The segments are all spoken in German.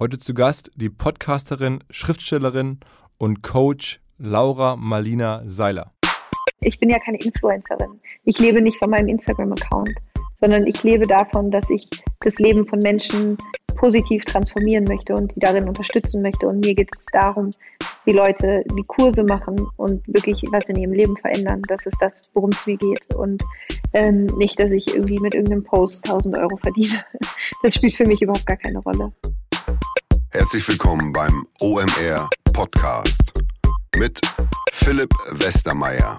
Heute zu Gast die Podcasterin, Schriftstellerin und Coach Laura Marlina Seiler. Ich bin ja keine Influencerin. Ich lebe nicht von meinem Instagram-Account, sondern ich lebe davon, dass ich das Leben von Menschen positiv transformieren möchte und sie darin unterstützen möchte. Und mir geht es darum, dass die Leute die Kurse machen und wirklich was in ihrem Leben verändern. Das ist das, worum es mir geht. Und ähm, nicht, dass ich irgendwie mit irgendeinem Post 1000 Euro verdiene. Das spielt für mich überhaupt gar keine Rolle. Herzlich willkommen beim OMR Podcast mit Philipp Westermeier.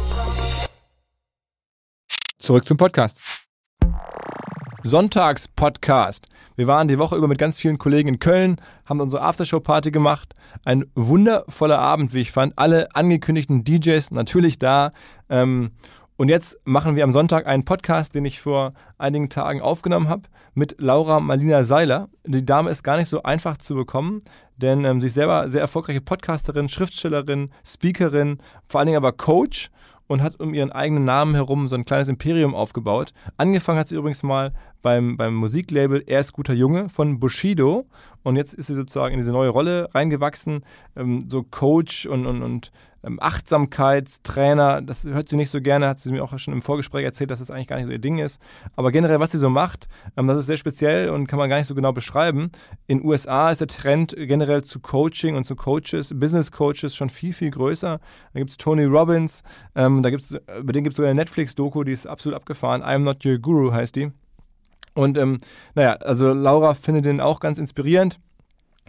Zurück zum Podcast. Sonntags-Podcast. Wir waren die Woche über mit ganz vielen Kollegen in Köln, haben unsere Aftershow-Party gemacht. Ein wundervoller Abend, wie ich fand. Alle angekündigten DJs natürlich da. Ähm, und jetzt machen wir am Sonntag einen Podcast, den ich vor einigen Tagen aufgenommen habe, mit Laura Marlina Seiler. Die Dame ist gar nicht so einfach zu bekommen, denn ähm, sie ist selber sehr erfolgreiche Podcasterin, Schriftstellerin, Speakerin, vor allen Dingen aber Coach und hat um ihren eigenen Namen herum so ein kleines Imperium aufgebaut. Angefangen hat sie übrigens mal beim, beim Musiklabel Er ist guter Junge von Bushido und jetzt ist sie sozusagen in diese neue Rolle reingewachsen, ähm, so Coach und, und, und ähm, Achtsamkeitstrainer. Das hört sie nicht so gerne, hat sie mir auch schon im Vorgespräch erzählt, dass das eigentlich gar nicht so ihr Ding ist. Aber generell, was sie so macht, ähm, das ist sehr speziell und kann man gar nicht so genau beschreiben. In den USA ist der Trend generell zu Coaching und zu Coaches, Business Coaches schon viel, viel größer. Da gibt es Tony Robbins, ähm, da gibt's, über den gibt es sogar eine Netflix-Doku, die ist absolut abgefahren. I'm Not Your Guru heißt die. Und ähm, naja, also Laura findet den auch ganz inspirierend.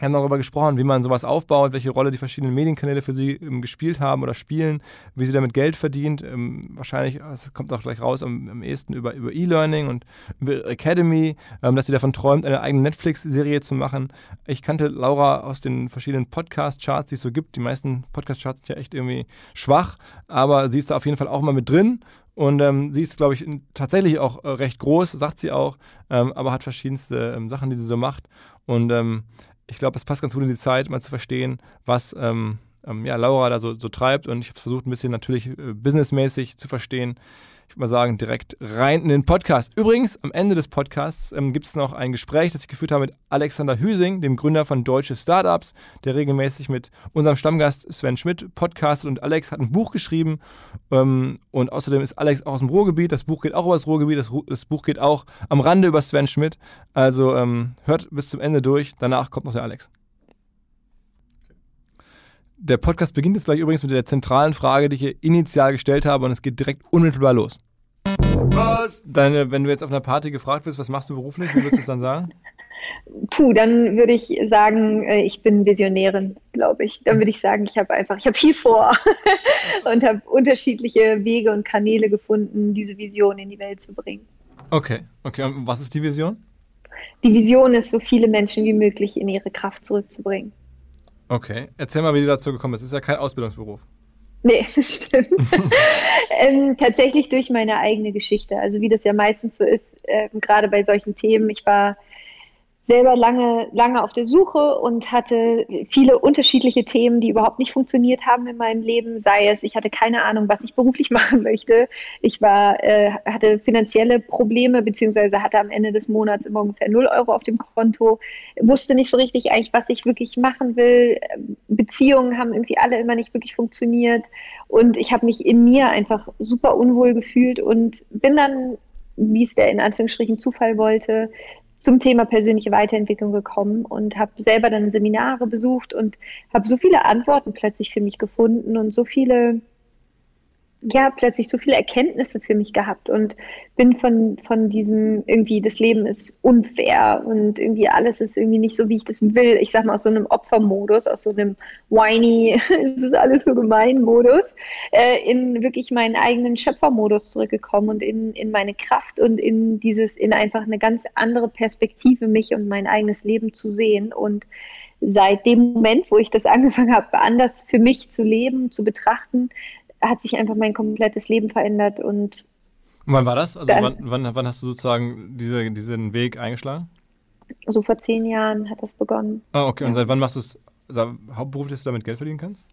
Wir haben darüber gesprochen, wie man sowas aufbaut, welche Rolle die verschiedenen Medienkanäle für sie ähm, gespielt haben oder spielen, wie sie damit Geld verdient. Ähm, wahrscheinlich, das kommt auch gleich raus, am, am ehesten über, über E-Learning und über Academy, ähm, dass sie davon träumt, eine eigene Netflix-Serie zu machen. Ich kannte Laura aus den verschiedenen Podcast-Charts, die es so gibt. Die meisten Podcast-Charts sind ja echt irgendwie schwach, aber sie ist da auf jeden Fall auch mal mit drin und ähm, sie ist, glaube ich, tatsächlich auch äh, recht groß, sagt sie auch, ähm, aber hat verschiedenste ähm, Sachen, die sie so macht. Und ähm, ich glaube, es passt ganz gut in die Zeit, mal zu verstehen, was ähm, ähm, ja, Laura da so, so, treibt. Und ich habe versucht, ein bisschen natürlich äh, businessmäßig zu verstehen, ich würde mal sagen, direkt rein in den Podcast. Übrigens, am Ende des Podcasts ähm, gibt es noch ein Gespräch, das ich geführt habe mit Alexander Hüsing, dem Gründer von Deutsche Startups, der regelmäßig mit unserem Stammgast Sven Schmidt podcastet. Und Alex hat ein Buch geschrieben. Ähm, und außerdem ist Alex auch aus dem Ruhrgebiet. Das Buch geht auch über das Ruhrgebiet. Das, Ru das Buch geht auch am Rande über Sven Schmidt. Also ähm, hört bis zum Ende durch. Danach kommt noch der Alex. Der Podcast beginnt jetzt gleich übrigens mit der zentralen Frage, die ich hier initial gestellt habe und es geht direkt unmittelbar los. Was? Deine, wenn du jetzt auf einer Party gefragt wirst, was machst du beruflich, wie würdest du es dann sagen? Puh, dann würde ich sagen, äh, ich bin Visionärin, glaube ich. Dann würde ich sagen, ich habe einfach, ich habe viel vor und habe unterschiedliche Wege und Kanäle gefunden, diese Vision in die Welt zu bringen. Okay, okay. Und was ist die Vision? Die Vision ist, so viele Menschen wie möglich in ihre Kraft zurückzubringen. Okay. Erzähl mal, wie du dazu gekommen bist. Das ist ja kein Ausbildungsberuf. Nee, das stimmt. ähm, tatsächlich durch meine eigene Geschichte. Also wie das ja meistens so ist, äh, gerade bei solchen Themen. Ich war selber lange, lange auf der Suche und hatte viele unterschiedliche Themen, die überhaupt nicht funktioniert haben in meinem Leben. Sei es, ich hatte keine Ahnung, was ich beruflich machen möchte. Ich war, äh, hatte finanzielle Probleme, beziehungsweise hatte am Ende des Monats immer ungefähr 0 Euro auf dem Konto. Wusste nicht so richtig eigentlich, was ich wirklich machen will. Beziehungen haben irgendwie alle immer nicht wirklich funktioniert. Und ich habe mich in mir einfach super unwohl gefühlt und bin dann wie es der in Anführungsstrichen Zufall wollte, zum Thema persönliche Weiterentwicklung gekommen und habe selber dann Seminare besucht und habe so viele Antworten plötzlich für mich gefunden und so viele ja, plötzlich so viele Erkenntnisse für mich gehabt und bin von, von diesem irgendwie, das Leben ist unfair und irgendwie alles ist irgendwie nicht so, wie ich das will. Ich sag mal, aus so einem Opfermodus, aus so einem whiny, es ist alles so gemein Modus, äh, in wirklich meinen eigenen Schöpfermodus zurückgekommen und in, in meine Kraft und in dieses, in einfach eine ganz andere Perspektive mich und mein eigenes Leben zu sehen und seit dem Moment, wo ich das angefangen habe, anders für mich zu leben, zu betrachten, hat sich einfach mein komplettes Leben verändert und und wann war das? Also dann, wann, wann, wann, hast du sozusagen diese, diesen Weg eingeschlagen? So vor zehn Jahren hat das begonnen. Ah, okay. Ja. Und seit wann machst du es hauptberuflich, dass du damit Geld verdienen kannst?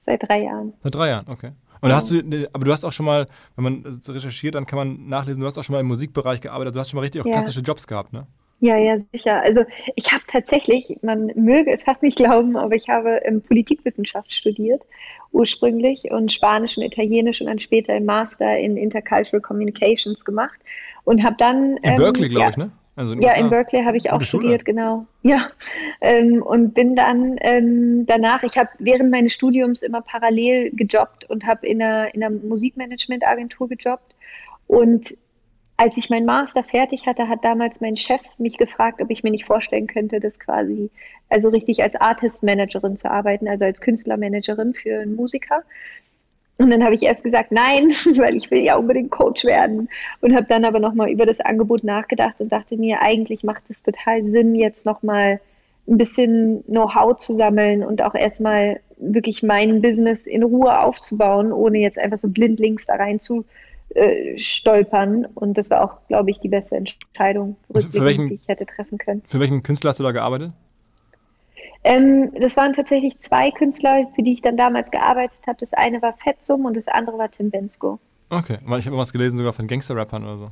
Seit drei Jahren. Seit drei Jahren, okay. Und ja. hast du, aber du hast auch schon mal, wenn man recherchiert, dann kann man nachlesen, du hast auch schon mal im Musikbereich gearbeitet, du hast schon mal richtig auch ja. klassische Jobs gehabt, ne? Ja, ja, sicher. Also ich habe tatsächlich, man möge es fast nicht glauben, aber ich habe ähm, Politikwissenschaft studiert ursprünglich und Spanisch und Italienisch und dann später im Master in Intercultural Communications gemacht und habe dann in ähm, Berkeley, glaube ja, ich, ne? Also in ja, in Berkeley habe ich auch studiert, Schule. genau. Ja, ähm, und bin dann ähm, danach, ich habe während meines Studiums immer parallel gejobbt und habe in einer, in einer Musikmanagementagentur gejobbt und als ich meinen Master fertig hatte, hat damals mein Chef mich gefragt, ob ich mir nicht vorstellen könnte, das quasi, also richtig als Artist Managerin zu arbeiten, also als Künstlermanagerin für einen Musiker. Und dann habe ich erst gesagt, nein, weil ich will ja unbedingt Coach werden. Und habe dann aber nochmal über das Angebot nachgedacht und dachte mir, eigentlich macht es total Sinn, jetzt nochmal ein bisschen Know-how zu sammeln und auch erstmal wirklich mein Business in Ruhe aufzubauen, ohne jetzt einfach so blindlings da rein zu äh, stolpern. Und das war auch, glaube ich, die beste Entscheidung, für welchen, die ich hätte treffen können. Für welchen Künstler hast du da gearbeitet? Ähm, das waren tatsächlich zwei Künstler, für die ich dann damals gearbeitet habe. Das eine war Fetzum und das andere war Tim Bensko. Okay, ich habe was gelesen sogar von Gangster-Rappern oder so.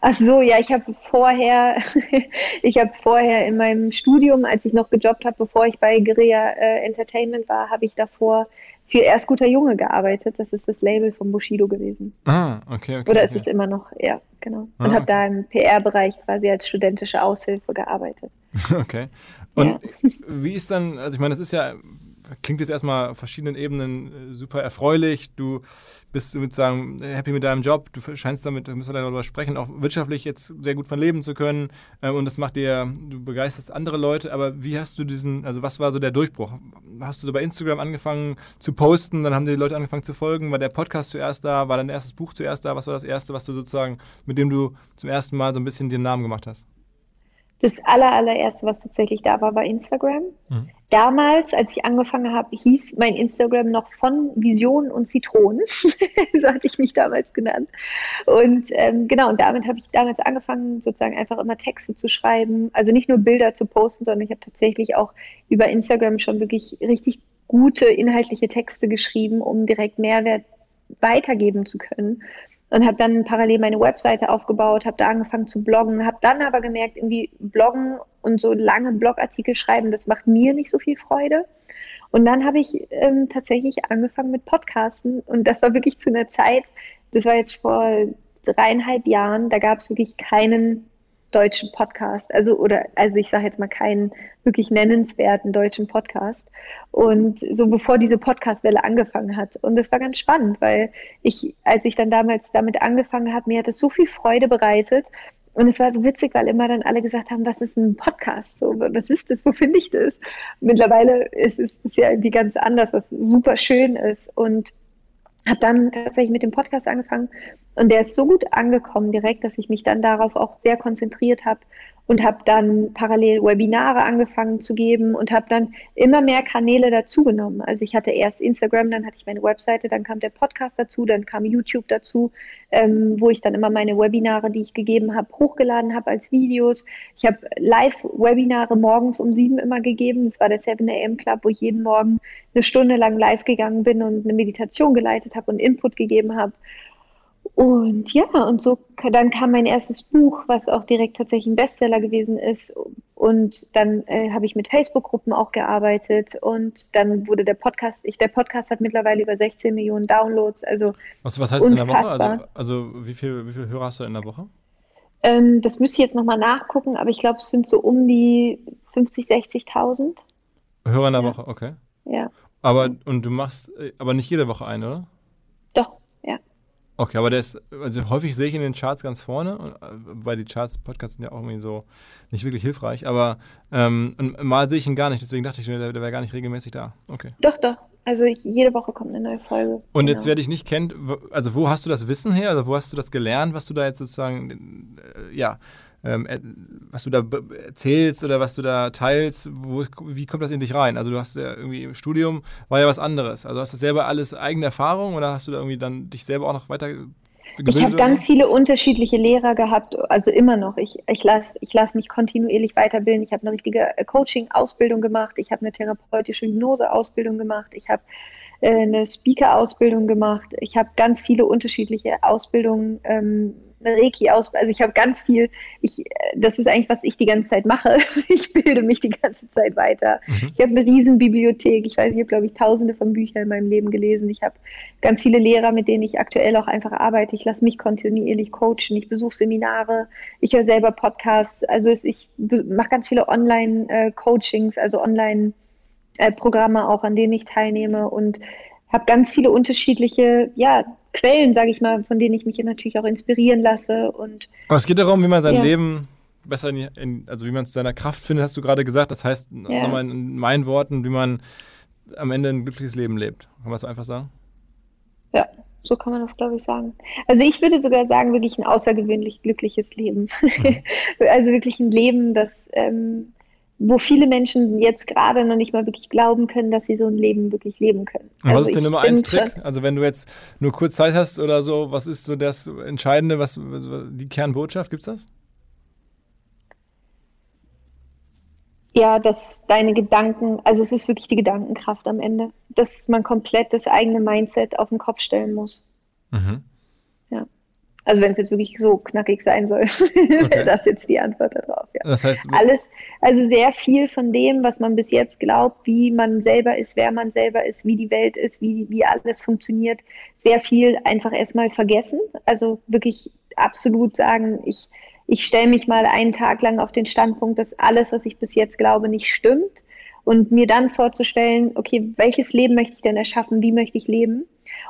Ach so, ja, ich habe vorher, ich habe vorher in meinem Studium, als ich noch gejobbt habe, bevor ich bei Guerilla äh, Entertainment war, habe ich davor für Erst guter Junge gearbeitet. Das ist das Label von Bushido gewesen. Ah, okay, okay. Oder okay. ist es immer noch, ja, genau. Und ah, habe da im PR-Bereich quasi als studentische Aushilfe gearbeitet. Okay. Und ja. wie ist dann, also ich meine, das ist ja klingt jetzt erstmal auf verschiedenen Ebenen äh, super erfreulich. Du bist sozusagen happy mit deinem Job. Du scheinst damit, da müssen wir darüber sprechen, auch wirtschaftlich jetzt sehr gut von leben zu können. Ähm, und das macht dir, du begeisterst andere Leute. Aber wie hast du diesen, also was war so der Durchbruch? Hast du so bei Instagram angefangen zu posten, dann haben die Leute angefangen zu folgen? War der Podcast zuerst da? War dein erstes Buch zuerst da? Was war das erste, was du sozusagen, mit dem du zum ersten Mal so ein bisschen den Namen gemacht hast? Das aller, allererste, was tatsächlich da war, war Instagram. Mhm. Damals, als ich angefangen habe, hieß mein Instagram noch von Visionen und Zitronen. so hatte ich mich damals genannt. Und ähm, genau, und damit habe ich damals angefangen, sozusagen einfach immer Texte zu schreiben. Also nicht nur Bilder zu posten, sondern ich habe tatsächlich auch über Instagram schon wirklich richtig gute inhaltliche Texte geschrieben, um direkt Mehrwert weitergeben zu können und habe dann parallel meine Webseite aufgebaut, habe da angefangen zu bloggen, habe dann aber gemerkt, irgendwie bloggen und so lange Blogartikel schreiben, das macht mir nicht so viel Freude. Und dann habe ich ähm, tatsächlich angefangen mit Podcasten und das war wirklich zu einer Zeit, das war jetzt vor dreieinhalb Jahren, da gab es wirklich keinen deutschen Podcast. Also, oder, also ich sage jetzt mal keinen wirklich nennenswerten deutschen Podcast. Und so bevor diese Podcast-Welle angefangen hat. Und das war ganz spannend, weil ich, als ich dann damals damit angefangen habe, mir hat das so viel Freude bereitet. Und es war so witzig, weil immer dann alle gesagt haben, was ist ein Podcast? So, was ist das? Wo finde ich das? Mittlerweile ist es ja irgendwie ganz anders, was super schön ist. Und habe dann tatsächlich mit dem Podcast angefangen Und der ist so gut angekommen direkt, dass ich mich dann darauf auch sehr konzentriert habe und habe dann parallel Webinare angefangen zu geben und habe dann immer mehr Kanäle dazugenommen. Also ich hatte erst Instagram, dann hatte ich meine Webseite, dann kam der Podcast dazu, dann kam YouTube dazu, ähm, wo ich dann immer meine Webinare, die ich gegeben habe, hochgeladen habe als Videos. Ich habe Live-Webinare morgens um sieben immer gegeben. Das war der 7 AM Club, wo ich jeden Morgen eine Stunde lang live gegangen bin und eine Meditation geleitet habe und Input gegeben habe. Und ja, und so dann kam mein erstes Buch, was auch direkt tatsächlich ein Bestseller gewesen ist. Und dann äh, habe ich mit Facebook-Gruppen auch gearbeitet und dann wurde der Podcast, ich, der Podcast hat mittlerweile über 16 Millionen Downloads. Also was, was heißt unfassbar. in der Woche? Also, also wie viel, wie viel Hörer hast du in der Woche? Ähm, das müsste ich jetzt nochmal nachgucken, aber ich glaube, es sind so um die 50, 60.000. Hörer in der ja. Woche, okay. Ja. Aber und du machst äh, aber nicht jede Woche einen, oder? Doch, ja. Okay, aber der ist, also häufig sehe ich in den Charts ganz vorne, äh, weil die Charts, Podcasts sind ja auch irgendwie so nicht wirklich hilfreich, aber ähm, mal sehe ich ihn gar nicht, deswegen dachte ich, der, der wäre gar nicht regelmäßig da. Okay. Doch, doch. Also jede Woche kommt eine neue Folge. Und genau. jetzt, wer dich nicht kennt, also wo hast du das Wissen her? Also wo hast du das gelernt, was du da jetzt sozusagen, äh, ja, was du da erzählst oder was du da teilst, wo, wie kommt das in dich rein? Also du hast ja irgendwie im Studium war ja was anderes. Also hast du selber alles eigene Erfahrung oder hast du da irgendwie dann dich selber auch noch weiter ich habe ganz viele unterschiedliche Lehrer gehabt, also immer noch. Ich, ich lasse ich lass mich kontinuierlich weiterbilden. Ich habe eine richtige äh, Coaching-Ausbildung gemacht. Ich habe eine therapeutische Hypnose-Ausbildung gemacht. Ich habe äh, eine Speaker-Ausbildung gemacht. Ich habe ganz viele unterschiedliche Ausbildungen ähm, Reiki aus, also ich habe ganz viel, ich, das ist eigentlich, was ich die ganze Zeit mache. Ich bilde mich die ganze Zeit weiter. Mhm. Ich habe eine riesen Bibliothek. Ich weiß, ich habe, glaube ich, tausende von Büchern in meinem Leben gelesen. Ich habe ganz viele Lehrer, mit denen ich aktuell auch einfach arbeite. Ich lasse mich kontinuierlich coachen. Ich besuche Seminare. Ich höre selber Podcasts. Also es, ich mache ganz viele Online-Coachings, äh, also Online-Programme äh, auch, an denen ich teilnehme und habe ganz viele unterschiedliche ja, Quellen, sage ich mal, von denen ich mich natürlich auch inspirieren lasse. Und, Aber es geht darum, wie man sein ja. Leben besser, in, in, also wie man zu seiner Kraft findet, hast du gerade gesagt. Das heißt, ja. nochmal in meinen Worten, wie man am Ende ein glückliches Leben lebt. Kann man das so einfach sagen? Ja, so kann man das, glaube ich, sagen. Also ich würde sogar sagen, wirklich ein außergewöhnlich glückliches Leben. Mhm. also wirklich ein Leben, das ähm, wo viele Menschen jetzt gerade noch nicht mal wirklich glauben können, dass sie so ein Leben wirklich leben können. Und was also ist denn Nummer eins Trick? Also wenn du jetzt nur kurz Zeit hast oder so, was ist so das Entscheidende, was die Kernbotschaft, gibt es das? Ja, dass deine Gedanken, also es ist wirklich die Gedankenkraft am Ende, dass man komplett das eigene Mindset auf den Kopf stellen muss. Mhm. Ja. Also wenn es jetzt wirklich so knackig sein soll, okay. wäre das jetzt die Antwort darauf. Ja. Das heißt, alles, also sehr viel von dem, was man bis jetzt glaubt, wie man selber ist, wer man selber ist, wie die Welt ist, wie, wie alles funktioniert, sehr viel einfach erstmal vergessen. Also wirklich absolut sagen, ich, ich stelle mich mal einen Tag lang auf den Standpunkt, dass alles, was ich bis jetzt glaube, nicht stimmt. Und mir dann vorzustellen, okay, welches Leben möchte ich denn erschaffen, wie möchte ich leben?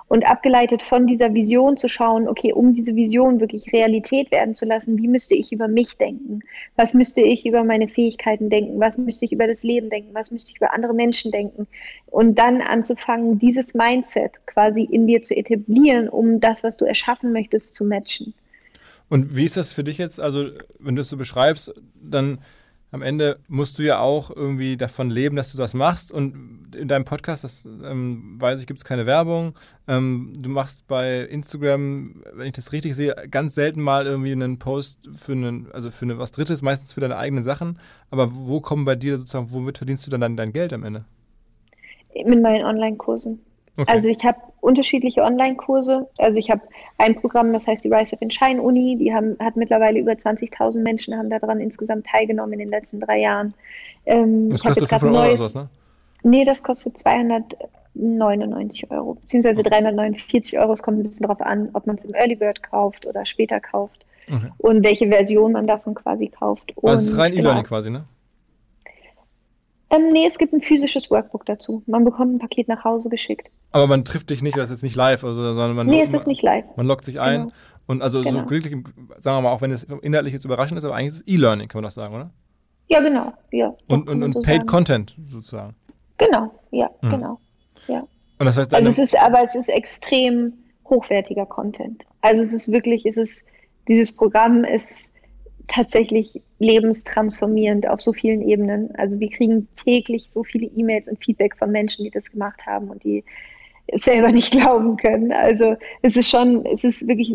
Und abgeleitet von dieser Vision zu schauen, okay, um diese Vision wirklich Realität werden zu lassen, wie müsste ich über mich denken? Was müsste ich über meine Fähigkeiten denken? Was müsste ich über das Leben denken? Was müsste ich über andere Menschen denken? Und dann anzufangen, dieses Mindset quasi in dir zu etablieren, um das, was du erschaffen möchtest, zu matchen. Und wie ist das für dich jetzt? Also, wenn du es so beschreibst, dann am Ende musst du ja auch irgendwie davon leben, dass du das machst. Und in deinem Podcast, das ähm, weiß ich, gibt es keine Werbung. Ähm, du machst bei Instagram, wenn ich das richtig sehe, ganz selten mal irgendwie einen Post für einen, also für eine, was Drittes, meistens für deine eigenen Sachen. Aber wo kommen bei dir sozusagen, womit verdienst du dann dein, dein Geld am Ende? Mit meinen Online-Kursen. Okay. Also ich habe unterschiedliche Online-Kurse. Also ich habe ein Programm, das heißt die Rise Up in Shine Uni. Die haben, hat mittlerweile über 20.000 Menschen haben daran insgesamt teilgenommen in den letzten drei Jahren. Ähm, das kostet 500 Euro oder was, ne? Nee, das kostet 299 Euro, beziehungsweise 349 Euro. Es kommt ein bisschen darauf an, ob man es im Early Bird kauft oder später kauft okay. und welche Version man davon quasi kauft. Also es ist rein genau. E-Learning quasi, ne? Ähm, nee, es gibt ein physisches Workbook dazu. Man bekommt ein Paket nach Hause geschickt. Aber man trifft dich nicht, das ist jetzt nicht live, also, sondern man. Nee, es ist nicht live. Man loggt sich ein. Genau. Und also genau. so wirklich, sagen wir mal, auch wenn es inhaltlich jetzt überraschend ist, aber eigentlich ist es E-Learning, kann man das sagen, oder? Ja, genau. Ja, und und, und so Paid sagen. Content sozusagen. Genau, ja, mhm. genau. Ja. Und das heißt, also es ist, aber es ist extrem hochwertiger Content. Also es ist wirklich, es ist, dieses Programm ist tatsächlich lebenstransformierend auf so vielen Ebenen. Also wir kriegen täglich so viele E-Mails und Feedback von Menschen, die das gemacht haben und die selber nicht glauben können. Also es ist schon, es ist wirklich,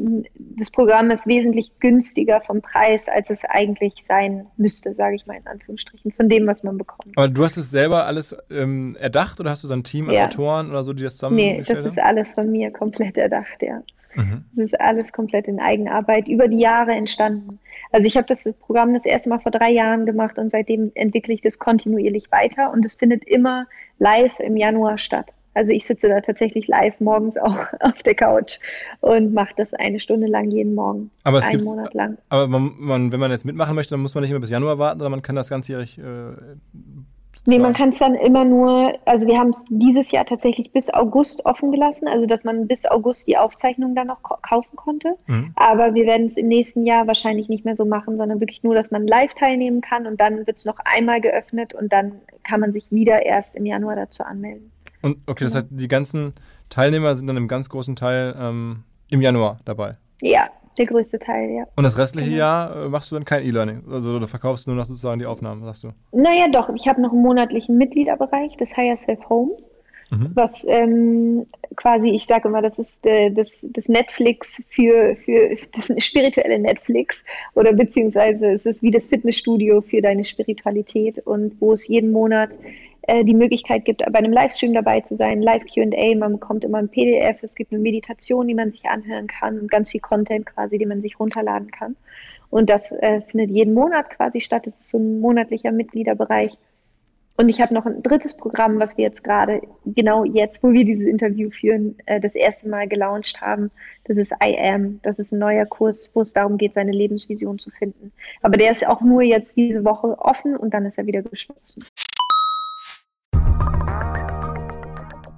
das Programm ist wesentlich günstiger vom Preis, als es eigentlich sein müsste, sage ich mal in Anführungsstrichen, von dem, was man bekommt. Aber du hast es selber alles ähm, erdacht oder hast du so ein Team an ja. Autoren oder so, die das zusammen Nee, das ist alles von mir komplett erdacht, ja. Mhm. Das ist alles komplett in Eigenarbeit über die Jahre entstanden. Also ich habe das Programm das erste Mal vor drei Jahren gemacht und seitdem entwickle ich das kontinuierlich weiter und es findet immer live im Januar statt. Also ich sitze da tatsächlich live morgens auch auf der Couch und mache das eine Stunde lang jeden Morgen. Aber es Monat lang. Aber man, man, wenn man jetzt mitmachen möchte, dann muss man nicht immer bis Januar warten, sondern man kann das ganzjährig. Äh, nee, man kann es dann immer nur, also wir haben es dieses Jahr tatsächlich bis August offen gelassen, also dass man bis August die Aufzeichnung dann noch kaufen konnte. Mhm. Aber wir werden es im nächsten Jahr wahrscheinlich nicht mehr so machen, sondern wirklich nur, dass man live teilnehmen kann und dann wird es noch einmal geöffnet und dann kann man sich wieder erst im Januar dazu anmelden. Und okay, das heißt, die ganzen Teilnehmer sind dann im ganz großen Teil ähm, im Januar dabei. Ja, der größte Teil, ja. Und das restliche genau. Jahr äh, machst du dann kein E-Learning? Also du verkaufst nur noch sozusagen die Aufnahmen, sagst du? Naja, doch. Ich habe noch einen monatlichen Mitgliederbereich, das Higher Self Home, mhm. was ähm, quasi, ich sage immer, das ist äh, das, das Netflix für, für das spirituelle Netflix oder beziehungsweise es ist wie das Fitnessstudio für deine Spiritualität und wo es jeden Monat äh, die Möglichkeit gibt, bei einem Livestream dabei zu sein, Live-QA, man bekommt immer ein PDF, es gibt eine Meditation, die man sich anhören kann und ganz viel Content quasi, den man sich runterladen kann. Und das äh, findet jeden Monat quasi statt. Das ist so ein monatlicher Mitgliederbereich. Und ich habe noch ein drittes Programm, was wir jetzt gerade, genau jetzt, wo wir dieses Interview führen, äh, das erste Mal gelauncht haben. Das ist I Am. Das ist ein neuer Kurs, wo es darum geht, seine Lebensvision zu finden. Aber der ist auch nur jetzt diese Woche offen und dann ist er wieder geschlossen.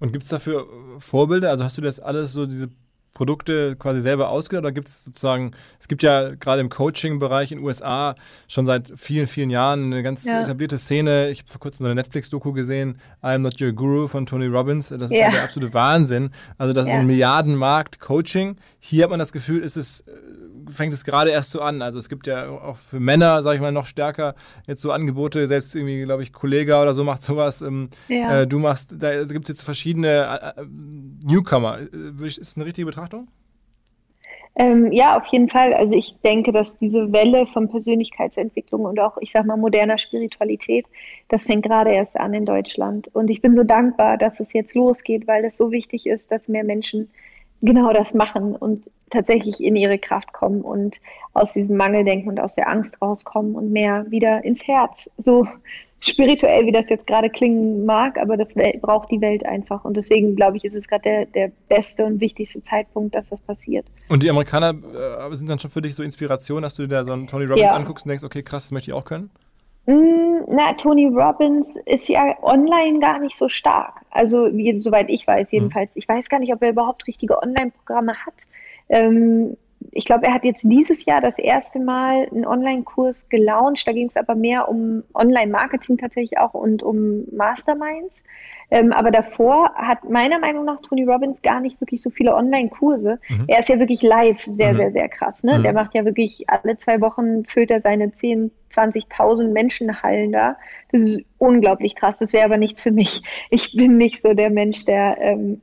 Und gibt es dafür Vorbilder? Also hast du das alles so, diese Produkte quasi selber ausgedacht oder gibt es sozusagen, es gibt ja gerade im Coaching-Bereich in den USA schon seit vielen, vielen Jahren eine ganz ja. etablierte Szene. Ich habe vor kurzem eine Netflix-Doku gesehen, I'm Not Your Guru von Tony Robbins. Das ist ja, ja der absolute Wahnsinn. Also das ja. ist ein Milliardenmarkt Coaching. Hier hat man das Gefühl, ist es äh, fängt es gerade erst so an. Also es gibt ja auch für Männer, sage ich mal, noch stärker jetzt so Angebote. Selbst irgendwie, glaube ich, Kollege oder so macht sowas. Ähm, ja. äh, du machst, da gibt es jetzt verschiedene äh, äh Newcomer. Äh, ist das eine richtige Betrachtung? Ähm, ja, auf jeden Fall. Also ich denke, dass diese Welle von Persönlichkeitsentwicklung und auch, ich sag mal, moderner Spiritualität, das fängt gerade erst an in Deutschland. Und ich bin so dankbar, dass es jetzt losgeht, weil es so wichtig ist, dass mehr Menschen genau das machen und tatsächlich in ihre Kraft kommen und aus diesem Mangeldenken und aus der Angst rauskommen und mehr wieder ins Herz. So spirituell, wie das jetzt gerade klingen mag, aber das braucht die Welt einfach. Und deswegen, glaube ich, ist es gerade der, der beste und wichtigste Zeitpunkt, dass das passiert. Und die Amerikaner äh, sind dann schon für dich so Inspiration, dass du dir da so einen Tony Robbins ja. anguckst und denkst, okay, krass, das möchte ich auch können? Mm, na, Tony Robbins ist ja online gar nicht so stark. Also, wie, soweit ich weiß, mhm. jedenfalls. Ich weiß gar nicht, ob er überhaupt richtige Online-Programme hat. Ähm, ich glaube, er hat jetzt dieses Jahr das erste Mal einen Online-Kurs gelauncht. Da ging es aber mehr um Online-Marketing tatsächlich auch und um Masterminds. Ähm, aber davor hat meiner Meinung nach Tony Robbins gar nicht wirklich so viele Online-Kurse. Mhm. Er ist ja wirklich live sehr, mhm. sehr, sehr krass. Ne? Mhm. Der macht ja wirklich alle zwei Wochen füllt er seine 10, 20.000 Menschenhallen da. Das ist unglaublich krass. Das wäre aber nichts für mich. Ich bin nicht so der Mensch, der ähm,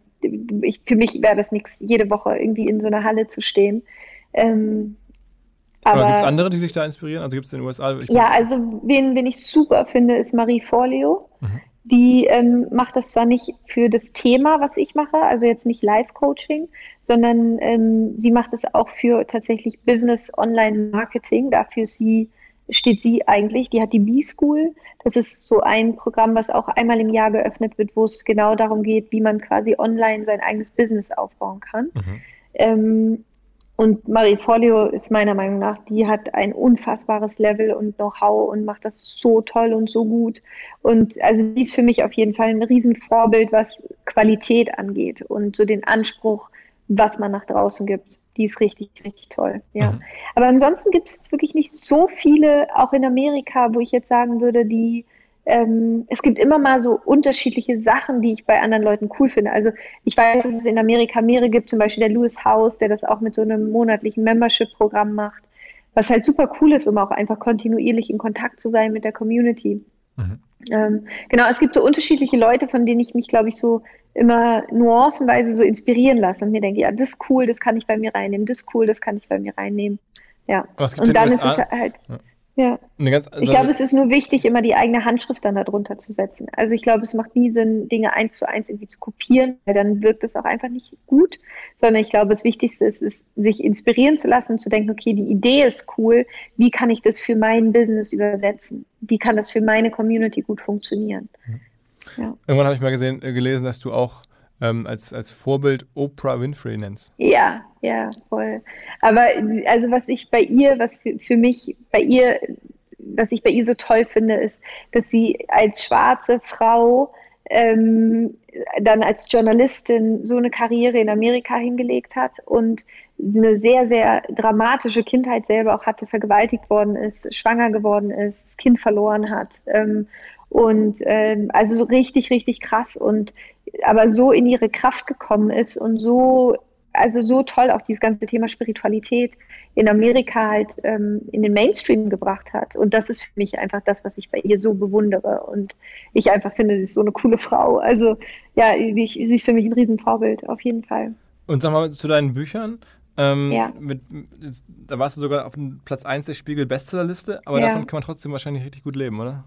ich, für mich wäre das nichts, jede Woche irgendwie in so einer Halle zu stehen. Ähm, aber, aber gibt es andere, die dich da inspirieren? Also gibt es in den USA? ja, also wen, wen ich super finde, ist Marie Forleo. Mhm. Die ähm, macht das zwar nicht für das Thema, was ich mache, also jetzt nicht Live-Coaching, sondern ähm, sie macht es auch für tatsächlich Business Online Marketing. Dafür sie, steht sie eigentlich. Die hat die B-School. Das ist so ein Programm, was auch einmal im Jahr geöffnet wird, wo es genau darum geht, wie man quasi online sein eigenes Business aufbauen kann. Mhm. Ähm, und Marie Folio ist meiner Meinung nach, die hat ein unfassbares Level und Know-how und macht das so toll und so gut. Und also die ist für mich auf jeden Fall ein Riesenvorbild, was Qualität angeht und so den Anspruch, was man nach draußen gibt. Die ist richtig, richtig toll. Ja. Mhm. Aber ansonsten gibt es jetzt wirklich nicht so viele, auch in Amerika, wo ich jetzt sagen würde, die ähm, es gibt immer mal so unterschiedliche Sachen, die ich bei anderen Leuten cool finde. Also ich weiß, dass es in Amerika mehrere gibt, zum Beispiel der Lewis House, der das auch mit so einem monatlichen Membership-Programm macht, was halt super cool ist, um auch einfach kontinuierlich in Kontakt zu sein mit der Community. Mhm. Ähm, genau, es gibt so unterschiedliche Leute, von denen ich mich, glaube ich, so immer nuancenweise so inspirieren lasse und mir denke, ja, das ist cool, das kann ich bei mir reinnehmen, das ist cool, das kann ich bei mir reinnehmen. Ja. Und dann ist es halt. Ja. Ja. Ganz, also ich glaube, es ist nur wichtig, immer die eigene Handschrift dann darunter zu setzen. Also ich glaube, es macht nie Sinn, Dinge eins zu eins irgendwie zu kopieren, weil dann wirkt es auch einfach nicht gut, sondern ich glaube, das Wichtigste ist, ist, sich inspirieren zu lassen und zu denken, okay, die Idee ist cool, wie kann ich das für mein Business übersetzen? Wie kann das für meine Community gut funktionieren? Mhm. Ja. Irgendwann habe ich mal gesehen, äh, gelesen, dass du auch ähm, als, als Vorbild Oprah Winfrey nennst. Ja, ja, voll. Aber also was ich bei ihr, was für, für mich bei ihr, was ich bei ihr so toll finde, ist, dass sie als schwarze Frau ähm, dann als Journalistin so eine Karriere in Amerika hingelegt hat und eine sehr, sehr dramatische Kindheit selber auch hatte, vergewaltigt worden ist, schwanger geworden ist, das Kind verloren hat. Ähm, und ähm, also so richtig, richtig krass und aber so in ihre Kraft gekommen ist und so, also so toll auch dieses ganze Thema Spiritualität in Amerika halt ähm, in den Mainstream gebracht hat. Und das ist für mich einfach das, was ich bei ihr so bewundere. Und ich einfach finde, sie ist so eine coole Frau. Also ja, ich, sie ist für mich ein Riesenvorbild, auf jeden Fall. Und sag mal zu deinen Büchern. Ähm, ja. Mit, da warst du sogar auf Platz 1 der Spiegel-Bestsellerliste, aber ja. davon kann man trotzdem wahrscheinlich richtig gut leben, oder?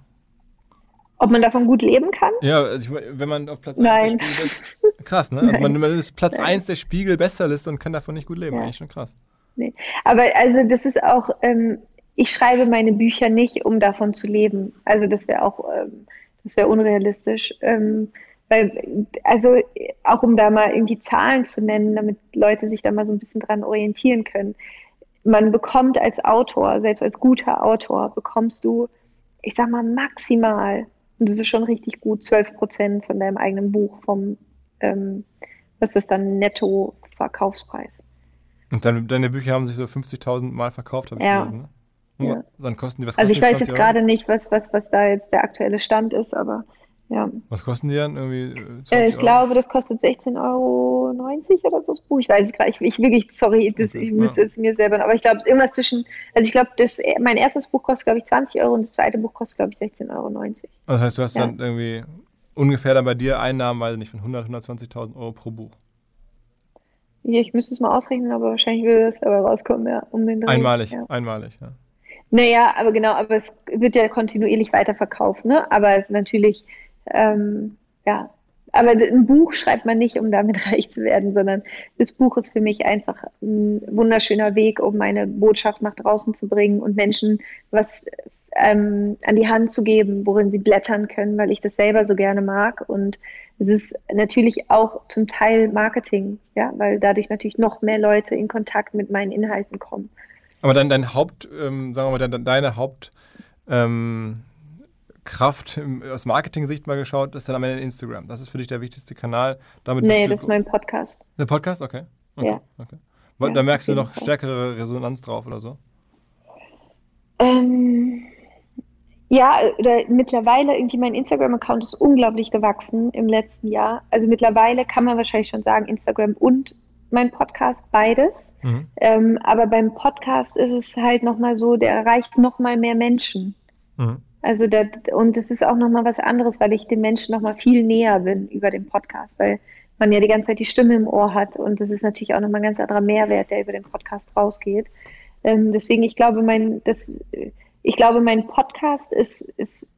Ob man davon gut leben kann? Ja, also ich, wenn man auf Platz 1 der Spiegel. Krass, ne? Also man, man, ist Platz Nein. 1 der Spiegel-Bestsellerliste und kann davon nicht gut leben. Ja. Eigentlich schon krass. Nee. Aber also das ist auch, ähm, ich schreibe meine Bücher nicht, um davon zu leben. Also das wäre auch, ähm, das wäre unrealistisch. Ähm, weil, also auch um da mal irgendwie Zahlen zu nennen, damit Leute sich da mal so ein bisschen dran orientieren können. Man bekommt als Autor, selbst als guter Autor, bekommst du, ich sag mal, maximal und das ist schon richtig gut, 12 Prozent von deinem eigenen Buch vom, ähm, was ist dann Netto-Verkaufspreis. Und deine, deine Bücher haben sich so 50.000 Mal verkauft, habe ich ja. gelesen. Ne? Ja. Dann kosten die was Also ich weiß jetzt gerade nicht, was, was, was da jetzt der aktuelle Stand ist, aber ja. Was kosten die dann? Irgendwie 20 äh, ich Euro? glaube, das kostet 16,90 Euro oder so das Buch. Ich weiß es gar nicht. Ich, wirklich, sorry, das, okay, ich müsste ja. es mir selber. Aber ich glaube, irgendwas zwischen. Also ich glaube, das, mein erstes Buch kostet, glaube ich, 20 Euro und das zweite Buch kostet, glaube ich, 16,90 Euro. Also das heißt, du hast ja. dann irgendwie ungefähr dann bei dir Einnahmen, weiß nicht, von 100, 120.000 Euro pro Buch. Ja, ich müsste es mal ausrechnen, aber wahrscheinlich würde es dabei rauskommen, ja, um den Dreh. Einmalig, ja. einmalig, ja. Naja, aber genau, aber es wird ja kontinuierlich weiterverkauft, ne? Aber es ist natürlich ähm, ja, aber ein Buch schreibt man nicht, um damit reich zu werden, sondern das Buch ist für mich einfach ein wunderschöner Weg, um meine Botschaft nach draußen zu bringen und Menschen was ähm, an die Hand zu geben, worin sie blättern können, weil ich das selber so gerne mag. Und es ist natürlich auch zum Teil Marketing, ja, weil dadurch natürlich noch mehr Leute in Kontakt mit meinen Inhalten kommen. Aber dann dein Haupt, ähm, sagen wir mal, deine Haupt ähm Kraft aus Marketing-Sicht mal geschaut, ist dann am Ende Instagram. Das ist für dich der wichtigste Kanal. Damit nee, das ist mein Podcast. Der Podcast? Okay. okay. Ja. okay. Da ja, merkst du noch Fall. stärkere Resonanz drauf oder so? Ähm, ja, oder mittlerweile irgendwie mein Instagram-Account ist unglaublich gewachsen im letzten Jahr. Also mittlerweile kann man wahrscheinlich schon sagen, Instagram und mein Podcast, beides. Mhm. Ähm, aber beim Podcast ist es halt nochmal so, der erreicht nochmal mehr Menschen. Mhm. Also das, und es ist auch nochmal was anderes, weil ich den Menschen nochmal viel näher bin über den Podcast, weil man ja die ganze Zeit die Stimme im Ohr hat. Und das ist natürlich auch nochmal ein ganz anderer Mehrwert, der über den Podcast rausgeht. Ähm, deswegen, ich glaube, mein, das, ich glaube, mein Podcast ist, ist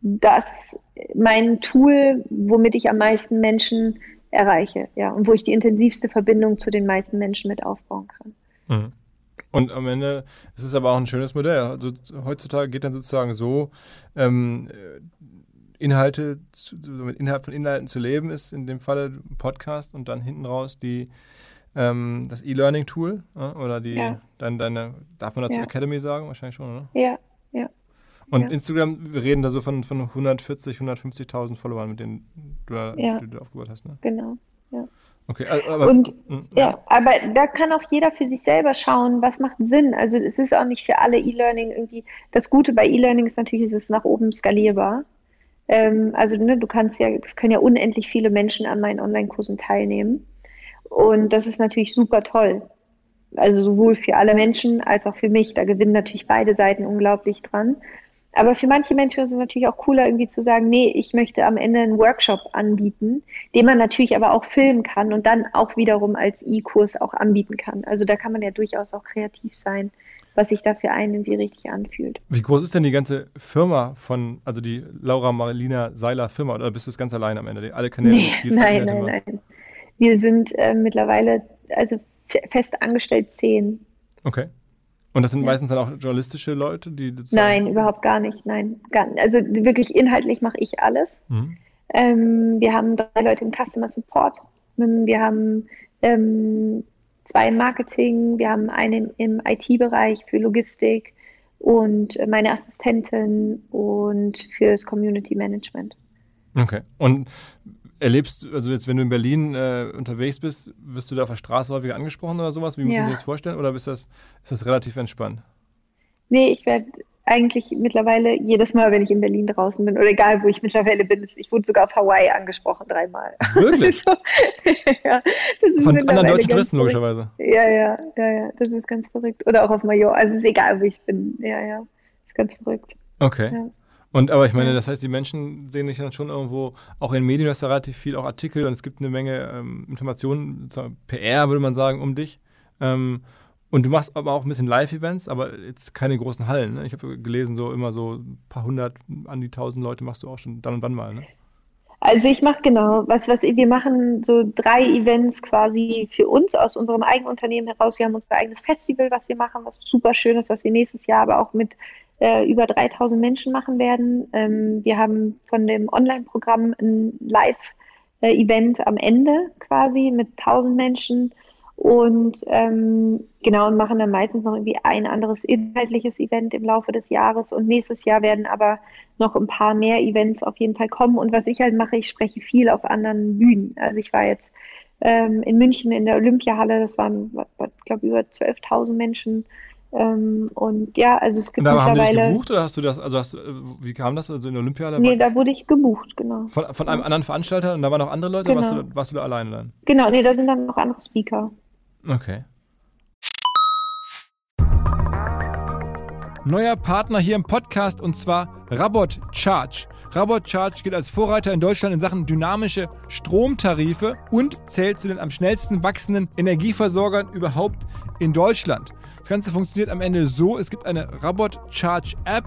das mein Tool, womit ich am meisten Menschen erreiche, ja, und wo ich die intensivste Verbindung zu den meisten Menschen mit aufbauen kann. Mhm. Und am Ende ist es aber auch ein schönes Modell. Also heutzutage geht dann sozusagen so, ähm, Inhalte, zu, mit Inhalt von Inhalten zu leben, ist in dem Falle Podcast und dann hinten raus die, ähm, das E-Learning-Tool äh, oder die, ja. dein, deine, darf man dazu ja. Academy sagen? Wahrscheinlich schon, oder? Ja, ja. Und ja. Instagram, wir reden da so von, von 140, 150.000 Followern, mit denen du, ja. die du aufgebaut hast, ne? Genau, ja. Okay, aber, und hm, ja. aber da kann auch jeder für sich selber schauen, was macht Sinn. Also es ist auch nicht für alle E-Learning irgendwie. Das Gute bei E-Learning ist natürlich, ist es nach oben skalierbar. Ähm, also ne, du kannst ja, es können ja unendlich viele Menschen an meinen Online-Kursen teilnehmen. Und das ist natürlich super toll. Also sowohl für alle Menschen als auch für mich. Da gewinnen natürlich beide Seiten unglaublich dran. Aber für manche Menschen ist es natürlich auch cooler, irgendwie zu sagen, nee, ich möchte am Ende einen Workshop anbieten, den man natürlich aber auch filmen kann und dann auch wiederum als E-Kurs auch anbieten kann. Also da kann man ja durchaus auch kreativ sein, was sich da für einen irgendwie richtig anfühlt. Wie groß ist denn die ganze Firma von, also die Laura Marlina Seiler Firma oder bist du es ganz allein am Ende? Alle Kanäle nee, Nein, nein, nein. Wir sind äh, mittlerweile also fest angestellt zehn. Okay. Und das sind ja. meistens dann auch journalistische Leute, die. Nein, überhaupt gar nicht. Nein, gar nicht. Also wirklich inhaltlich mache ich alles. Mhm. Ähm, wir haben drei Leute im Customer Support. Ähm, wir haben ähm, zwei im Marketing. Wir haben einen im IT-Bereich für Logistik und meine Assistentin und fürs Community Management. Okay. Und Erlebst du, also jetzt, wenn du in Berlin äh, unterwegs bist, wirst du da auf der Straße häufiger angesprochen oder sowas? Wie muss ja. man sich das vorstellen? Oder ist das, ist das relativ entspannt? Nee, ich werde eigentlich mittlerweile jedes Mal, wenn ich in Berlin draußen bin, oder egal wo ich mittlerweile bin, ich wurde sogar auf Hawaii angesprochen dreimal. Wirklich? ja, Von anderen deutschen Touristen logischerweise. Ja, ja, ja, ja, das ist ganz verrückt. Oder auch auf Mallorca, also es ist egal, wo ich bin. Ja, ja, ist ganz verrückt. Okay. Ja. Und aber ich meine, das heißt, die Menschen sehen dich dann schon irgendwo, auch in Medien hast du relativ viel, auch Artikel und es gibt eine Menge ähm, Informationen, PR würde man sagen, um dich. Ähm, und du machst aber auch ein bisschen Live-Events, aber jetzt keine großen Hallen. Ne? Ich habe gelesen, so immer so ein paar hundert, an die tausend Leute machst du auch schon dann und wann mal. Ne? Also ich mache genau, was, was wir machen, so drei Events quasi für uns aus unserem eigenen Unternehmen heraus. Wir haben unser eigenes Festival, was wir machen, was super schön ist, was wir nächstes Jahr aber auch mit äh, über 3000 Menschen machen werden. Ähm, wir haben von dem Online-Programm ein Live-Event am Ende quasi mit 1000 Menschen. Und ähm, genau und machen dann meistens noch irgendwie ein anderes inhaltliches Event im Laufe des Jahres. Und nächstes Jahr werden aber noch ein paar mehr Events auf jeden Fall kommen. Und was ich halt mache, ich spreche viel auf anderen Bühnen. Also ich war jetzt ähm, in München in der Olympiahalle, das waren, glaube, über 12.000 Menschen ähm, und ja, also es gibt und da mittlerweile. Haben dich gebucht oder hast du das, also hast, wie kam das? Also in der Olympiade? Nee, da wurde ich gebucht, genau. Von, von einem anderen Veranstalter und da waren noch andere Leute genau. oder warst du, warst du da alleine dann? Genau, nee, da sind dann noch andere Speaker. Okay. Neuer Partner hier im Podcast und zwar Rabot Charge. Rabot Charge gilt als Vorreiter in Deutschland in Sachen dynamische Stromtarife und zählt zu den am schnellsten wachsenden Energieversorgern überhaupt in Deutschland. Das Ganze funktioniert am Ende so, es gibt eine Robot Charge App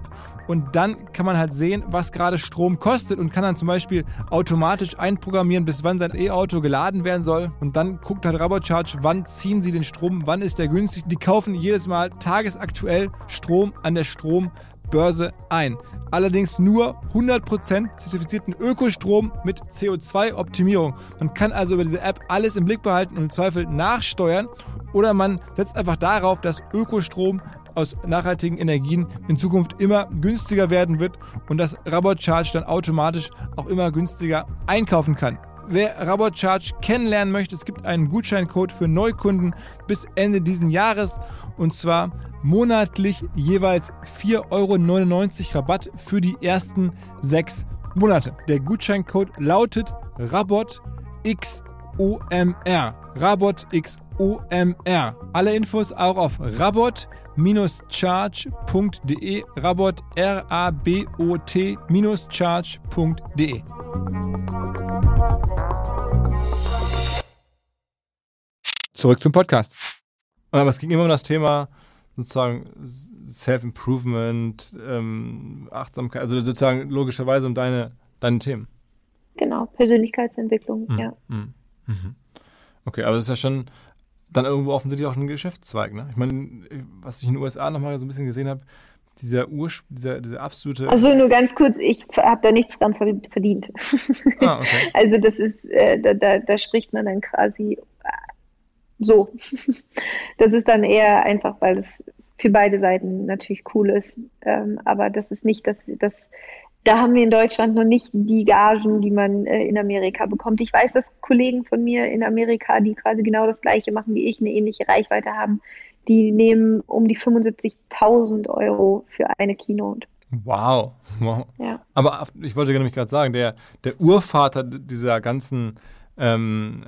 und dann kann man halt sehen, was gerade Strom kostet und kann dann zum Beispiel automatisch einprogrammieren, bis wann sein E-Auto geladen werden soll. Und dann guckt halt Robot Charge, wann ziehen sie den Strom, wann ist der günstig. Die kaufen jedes Mal tagesaktuell Strom an der Strombörse ein. Allerdings nur 100% zertifizierten Ökostrom mit CO2-Optimierung. Man kann also über diese App alles im Blick behalten und im Zweifel nachsteuern oder man setzt einfach darauf, dass Ökostrom aus nachhaltigen Energien in Zukunft immer günstiger werden wird und dass Rabot Charge dann automatisch auch immer günstiger einkaufen kann. Wer Rabot Charge kennenlernen möchte, es gibt einen Gutscheincode für Neukunden bis Ende diesen Jahres und zwar monatlich jeweils 4,99 Euro Rabatt für die ersten sechs Monate. Der Gutscheincode lautet RabotXOMR. RabotXOMR. Alle Infos auch auf rabot-charge.de. Rabot R-A-B-O-T-charge.de. zurück zum Podcast. Aber es ging immer um das Thema sozusagen Self-Improvement, ähm, Achtsamkeit, also sozusagen logischerweise um deine, deine Themen. Genau, Persönlichkeitsentwicklung, mhm. ja. Mhm. mhm. Okay, aber es ist ja schon dann irgendwo offensichtlich auch ein Geschäftszweig. Ne? Ich meine, was ich in den USA nochmal so ein bisschen gesehen habe, dieser dieser, dieser absolute. Also nur ganz kurz, ich habe da nichts dran verdient. Ah, okay. Also das ist, äh, da, da, da, spricht man dann quasi äh, so. das ist dann eher einfach, weil es für beide Seiten natürlich cool ist. Ähm, aber das ist nicht das, das da haben wir in Deutschland noch nicht die Gagen, die man äh, in Amerika bekommt. Ich weiß, dass Kollegen von mir in Amerika, die quasi genau das Gleiche machen wie ich, eine ähnliche Reichweite haben, die nehmen um die 75.000 Euro für eine Keynote. Wow. wow. Ja. Aber ich wollte nämlich gerade sagen, der, der Urvater dieser ganzen ähm,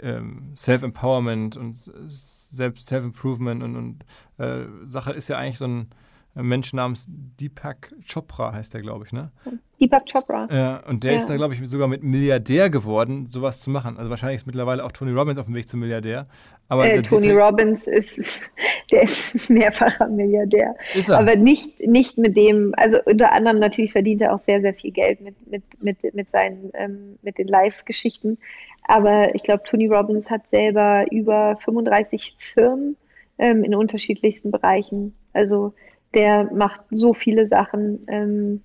äh, ähm, Self-Empowerment und Self-Improvement und, und äh, Sache ist ja eigentlich so ein Mensch namens Deepak Chopra heißt der, glaube ich, ne? Deepak Chopra. Ja, und der ja. ist da, glaube ich, sogar mit Milliardär geworden, sowas zu machen. Also wahrscheinlich ist mittlerweile auch Tony Robbins auf dem Weg zum Milliardär. Aber äh, Tony Deepak Robbins ist, der ist mehrfacher Milliardär. Ist er? Aber nicht, nicht mit dem, also unter anderem natürlich verdient er auch sehr, sehr viel Geld mit, mit, mit, mit seinen, ähm, mit den Live-Geschichten. Aber ich glaube, Tony Robbins hat selber über 35 Firmen ähm, in unterschiedlichsten Bereichen. Also der macht so viele Sachen. Ähm,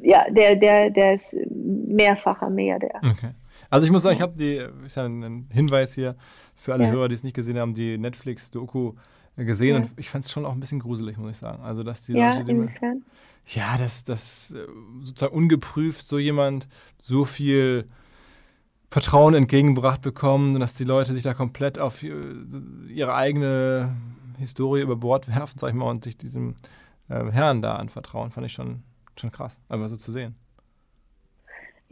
ja, der, der, der ist mehrfacher Milliardär. Okay. Also ich muss sagen, ich habe die, ist ja ein Hinweis hier für alle ja. Hörer, die es nicht gesehen haben, die Netflix-Doku gesehen ja. und ich fand es schon auch ein bisschen gruselig, muss ich sagen. Also dass die ja, Leute, die inwiefern? ja, dass, dass äh, sozusagen ungeprüft so jemand so viel Vertrauen entgegengebracht bekommt und dass die Leute sich da komplett auf ihre eigene Historie über Bord werfen, sag ich mal, und sich diesem äh, Herrn da anvertrauen, fand ich schon, schon krass, einfach so zu sehen.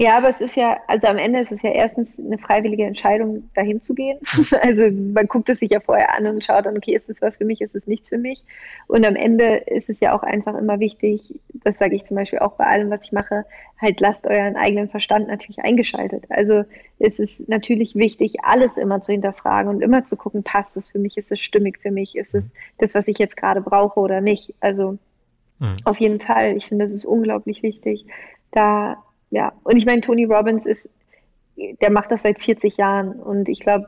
Ja, aber es ist ja, also am Ende ist es ja erstens eine freiwillige Entscheidung, dahin zu gehen. Also man guckt es sich ja vorher an und schaut dann, okay, ist es was für mich, ist es nichts für mich. Und am Ende ist es ja auch einfach immer wichtig, das sage ich zum Beispiel auch bei allem, was ich mache, halt lasst euren eigenen Verstand natürlich eingeschaltet. Also es ist natürlich wichtig, alles immer zu hinterfragen und immer zu gucken, passt es für mich, ist es stimmig für mich, ist es das, was ich jetzt gerade brauche oder nicht. Also mhm. auf jeden Fall, ich finde, das ist unglaublich wichtig, da ja, und ich meine, Tony Robbins ist, der macht das seit 40 Jahren und ich glaube,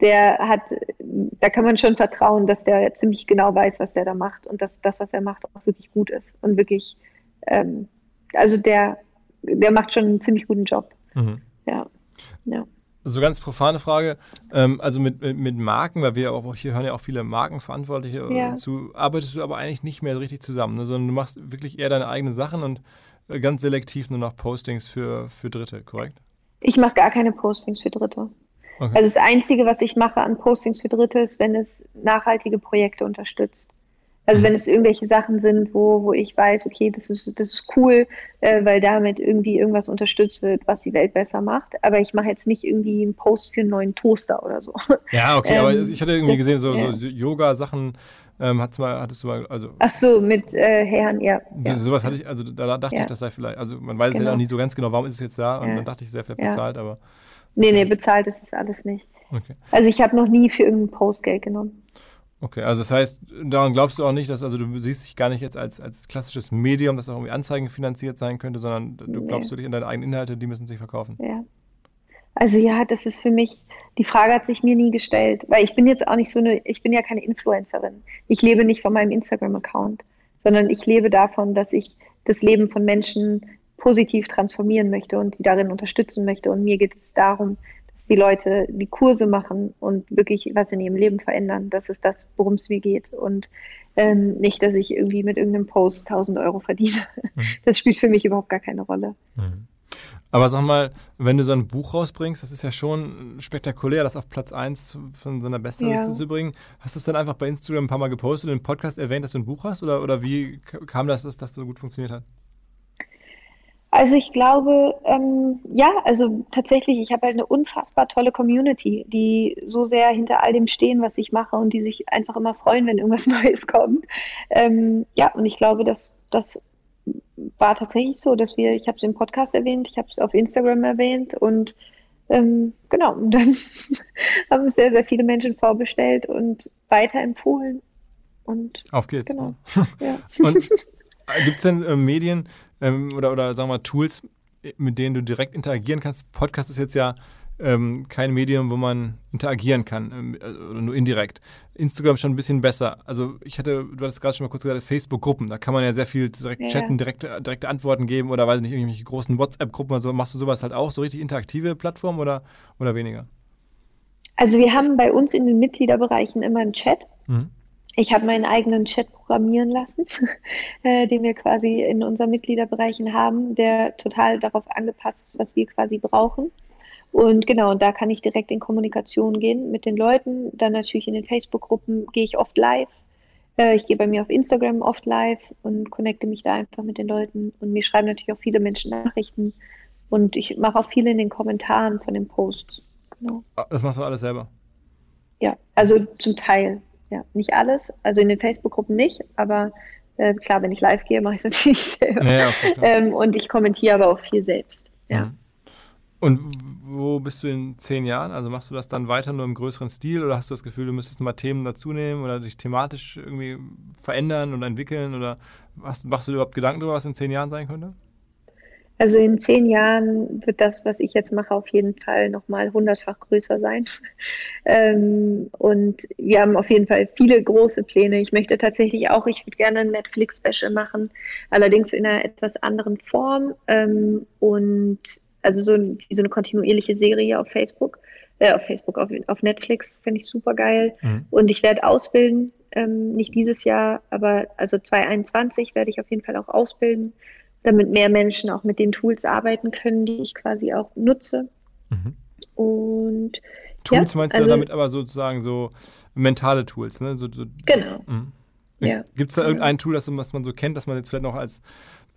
der hat, da kann man schon vertrauen, dass der ziemlich genau weiß, was der da macht und dass das, was er macht, auch wirklich gut ist und wirklich, ähm, also der, der macht schon einen ziemlich guten Job. Mhm. Ja, ja. So ganz profane Frage. Ähm, also mit, mit, Marken, weil wir auch hier hören ja auch viele Markenverantwortliche ja. zu, arbeitest du aber eigentlich nicht mehr so richtig zusammen, ne? sondern du machst wirklich eher deine eigenen Sachen und ganz selektiv nur noch Postings für, für Dritte, korrekt? Ich mache gar keine Postings für Dritte. Okay. Also das Einzige, was ich mache an Postings für Dritte, ist, wenn es nachhaltige Projekte unterstützt. Also mhm. wenn es irgendwelche Sachen sind, wo, wo ich weiß, okay, das ist, das ist cool, äh, weil damit irgendwie irgendwas unterstützt wird, was die Welt besser macht. Aber ich mache jetzt nicht irgendwie einen Post für einen neuen Toaster oder so. Ja, okay, ähm, aber ich hatte irgendwie gesehen, so, ja. so Yoga-Sachen ähm, hat's mal, hattest du mal, also. Ach so, mit äh, Herren, ja. ja. Sowas hatte ich, also da, dachte ja. ich, das sei vielleicht, also man weiß genau. es ja auch nie so ganz genau, warum ist es jetzt da und dann dachte ich, es wäre vielleicht bezahlt, aber. Nee, nee, bezahlt ist es alles nicht. Okay. Also ich habe noch nie für irgendeinen Post Geld genommen. Okay, also das heißt, daran glaubst du auch nicht, dass, also du siehst dich gar nicht jetzt als, als klassisches Medium, das auch irgendwie Anzeigen finanziert sein könnte, sondern du glaubst nee. wirklich an deine eigenen Inhalte, die müssen sich verkaufen. Ja. Also ja, das ist für mich, die Frage hat sich mir nie gestellt, weil ich bin jetzt auch nicht so eine, ich bin ja keine Influencerin. Ich lebe nicht von meinem Instagram-Account, sondern ich lebe davon, dass ich das Leben von Menschen positiv transformieren möchte und sie darin unterstützen möchte. Und mir geht es darum, dass die Leute die Kurse machen und wirklich was in ihrem Leben verändern. Das ist das, worum es mir geht. Und ähm, nicht, dass ich irgendwie mit irgendeinem Post 1000 Euro verdiene. Mhm. Das spielt für mich überhaupt gar keine Rolle. Mhm. Aber sag mal, wenn du so ein Buch rausbringst, das ist ja schon spektakulär, das auf Platz 1 von so einer Bestsellerliste ja. zu bringen. Hast du es dann einfach bei Instagram ein paar Mal gepostet und im Podcast erwähnt, dass du ein Buch hast? Oder, oder wie kam das, dass das so gut funktioniert hat? Also ich glaube, ähm, ja, also tatsächlich, ich habe halt eine unfassbar tolle Community, die so sehr hinter all dem stehen, was ich mache und die sich einfach immer freuen, wenn irgendwas Neues kommt. Ähm, ja, und ich glaube, dass das war tatsächlich so, dass wir, ich habe es im Podcast erwähnt, ich habe es auf Instagram erwähnt und ähm, genau, und dann haben es sehr, sehr viele Menschen vorbestellt und weiterempfohlen. Und Auf geht's. Genau. Ja. Gibt es denn äh, Medien ähm, oder, oder sagen wir mal Tools, mit denen du direkt interagieren kannst? Podcast ist jetzt ja ähm, kein Medium, wo man interagieren kann, äh, oder nur indirekt. Instagram schon ein bisschen besser. Also ich hatte, du hattest gerade schon mal kurz gesagt, Facebook-Gruppen, da kann man ja sehr viel direkt ja. chatten, direkte, direkte Antworten geben oder weiß nicht, irgendwelche großen WhatsApp-Gruppen oder so. Machst du sowas halt auch, so richtig interaktive Plattformen oder, oder weniger? Also wir haben bei uns in den Mitgliederbereichen immer einen Chat. Mhm. Ich habe meinen eigenen Chat programmieren lassen, äh, den wir quasi in unseren Mitgliederbereichen haben, der total darauf angepasst ist, was wir quasi brauchen. Und genau, und da kann ich direkt in Kommunikation gehen mit den Leuten. Dann natürlich in den Facebook-Gruppen gehe ich oft live. Äh, ich gehe bei mir auf Instagram oft live und connecte mich da einfach mit den Leuten. Und mir schreiben natürlich auch viele Menschen Nachrichten. Und ich mache auch viele in den Kommentaren von den Posts. Genau. Ah, das machst du alles selber? Ja, also zum Teil. Ja, nicht alles. Also in den Facebook-Gruppen nicht, aber äh, klar, wenn ich live gehe, mache ich es natürlich selber. Ja, okay, ähm, und ich kommentiere aber auch viel selbst. Ja. Mhm. Und wo bist du in zehn Jahren? Also machst du das dann weiter nur im größeren Stil oder hast du das Gefühl, du müsstest mal Themen dazu nehmen oder dich thematisch irgendwie verändern und entwickeln? Oder hast, machst du überhaupt Gedanken darüber, was in zehn Jahren sein könnte? Also in zehn Jahren wird das, was ich jetzt mache, auf jeden Fall nochmal hundertfach größer sein. ähm, und wir haben auf jeden Fall viele große Pläne. Ich möchte tatsächlich auch, ich würde gerne ein Netflix-Special machen, allerdings in einer etwas anderen Form. Ähm, und also so, wie so eine kontinuierliche Serie auf Facebook, äh, auf Facebook, auf, auf Netflix, finde ich super geil. Mhm. Und ich werde ausbilden, ähm, nicht dieses Jahr, aber also 2021 werde ich auf jeden Fall auch ausbilden, damit mehr Menschen auch mit den Tools arbeiten können, die ich quasi auch nutze. Mhm. Und Tools ja, meinst du also, damit aber sozusagen so mentale Tools, ne? So, so, genau. Mhm. Ja. Gibt es da irgendein Tool, das, was man so kennt, das man jetzt vielleicht noch als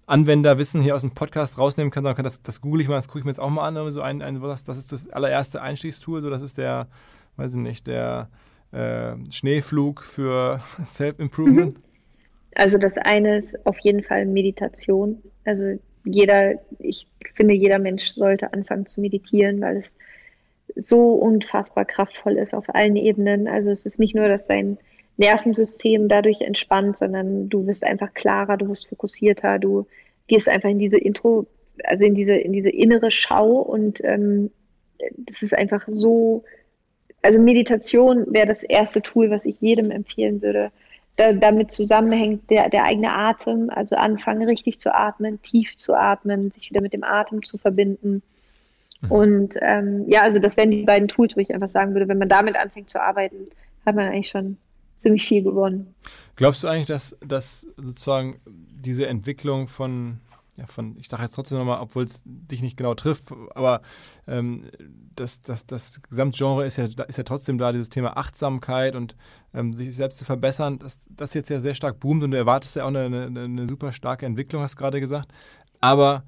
Anwenderwissen hier aus dem Podcast rausnehmen kann, sagen kann, das, das google ich mal, das gucke ich mir jetzt auch mal an. So ein, ein, das, das ist das allererste Einstiegstool, so das ist der, weiß ich nicht, der äh, Schneeflug für Self-Improvement. Mhm. Also das eine ist auf jeden Fall Meditation. Also jeder, ich finde, jeder Mensch sollte anfangen zu meditieren, weil es so unfassbar kraftvoll ist auf allen Ebenen. Also es ist nicht nur, dass dein Nervensystem dadurch entspannt, sondern du wirst einfach klarer, du wirst fokussierter, du gehst einfach in diese Intro, also in diese, in diese innere Schau und ähm, das ist einfach so, also Meditation wäre das erste Tool, was ich jedem empfehlen würde. Da, damit zusammenhängt der, der eigene Atem, also anfangen richtig zu atmen, tief zu atmen, sich wieder mit dem Atem zu verbinden. Mhm. Und ähm, ja, also das wären die beiden Tools, wo ich einfach sagen würde, wenn man damit anfängt zu arbeiten, hat man eigentlich schon ziemlich viel gewonnen. Glaubst du eigentlich, dass, dass sozusagen diese Entwicklung von, ja, von, ich sage jetzt trotzdem nochmal, obwohl es dich nicht genau trifft, aber ähm, das, das, das Gesamtgenre ist ja, ist ja trotzdem da, dieses Thema Achtsamkeit und ähm, sich selbst zu verbessern, dass das jetzt ja sehr stark boomt und du erwartest ja auch eine, eine, eine super starke Entwicklung, hast du gerade gesagt. Aber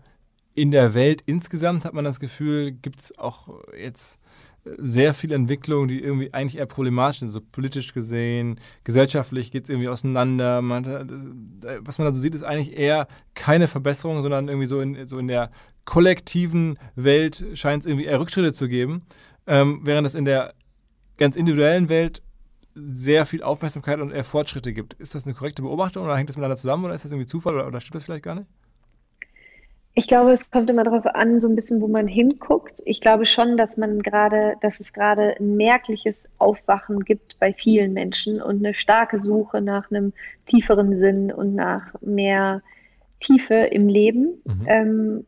in der Welt insgesamt hat man das Gefühl, gibt es auch jetzt sehr viele Entwicklungen, die irgendwie eigentlich eher problematisch sind, so politisch gesehen, gesellschaftlich geht es irgendwie auseinander. Man, was man da so sieht, ist eigentlich eher keine Verbesserung, sondern irgendwie so in, so in der kollektiven Welt scheint es irgendwie eher Rückschritte zu geben, ähm, während es in der ganz individuellen Welt sehr viel Aufmerksamkeit und eher Fortschritte gibt. Ist das eine korrekte Beobachtung oder hängt das miteinander zusammen oder ist das irgendwie Zufall oder, oder stimmt das vielleicht gar nicht? Ich glaube, es kommt immer darauf an, so ein bisschen, wo man hinguckt. Ich glaube schon, dass man gerade, dass es gerade ein merkliches Aufwachen gibt bei vielen Menschen und eine starke Suche nach einem tieferen Sinn und nach mehr Tiefe im Leben. Mhm. Ähm,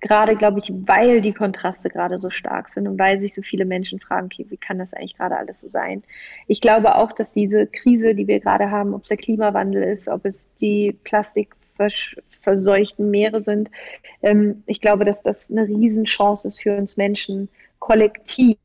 gerade, glaube ich, weil die Kontraste gerade so stark sind und weil sich so viele Menschen fragen, okay, wie kann das eigentlich gerade alles so sein? Ich glaube auch, dass diese Krise, die wir gerade haben, ob es der Klimawandel ist, ob es die Plastik verseuchten Meere sind. Ähm, ich glaube, dass das eine Riesenchance ist für uns Menschen, kollektiv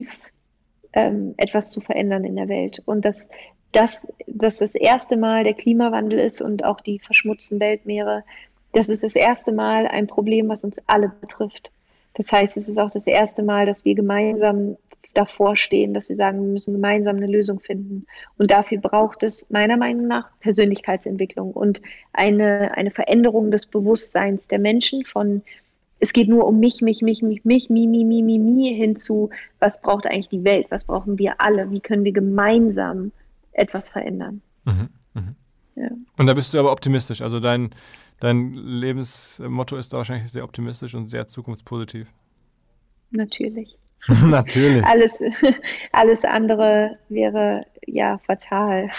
ähm, etwas zu verändern in der Welt. Und dass das, dass das erste Mal der Klimawandel ist und auch die verschmutzten Weltmeere, das ist das erste Mal ein Problem, was uns alle betrifft. Das heißt, es ist auch das erste Mal, dass wir gemeinsam davor stehen, dass wir sagen, wir müssen gemeinsam eine Lösung finden. Und dafür braucht es meiner Meinung nach Persönlichkeitsentwicklung und eine, eine Veränderung des Bewusstseins der Menschen von es geht nur um mich, mich, mich, mich, mich, mi, mi, mi, mi, mi hinzu, was braucht eigentlich die Welt, was brauchen wir alle, wie können wir gemeinsam etwas verändern. Mhm, mh. ja. Und da bist du aber optimistisch, also dein, dein Lebensmotto ist da wahrscheinlich sehr optimistisch und sehr zukunftspositiv. Natürlich. Natürlich. Alles, alles andere wäre ja fatal.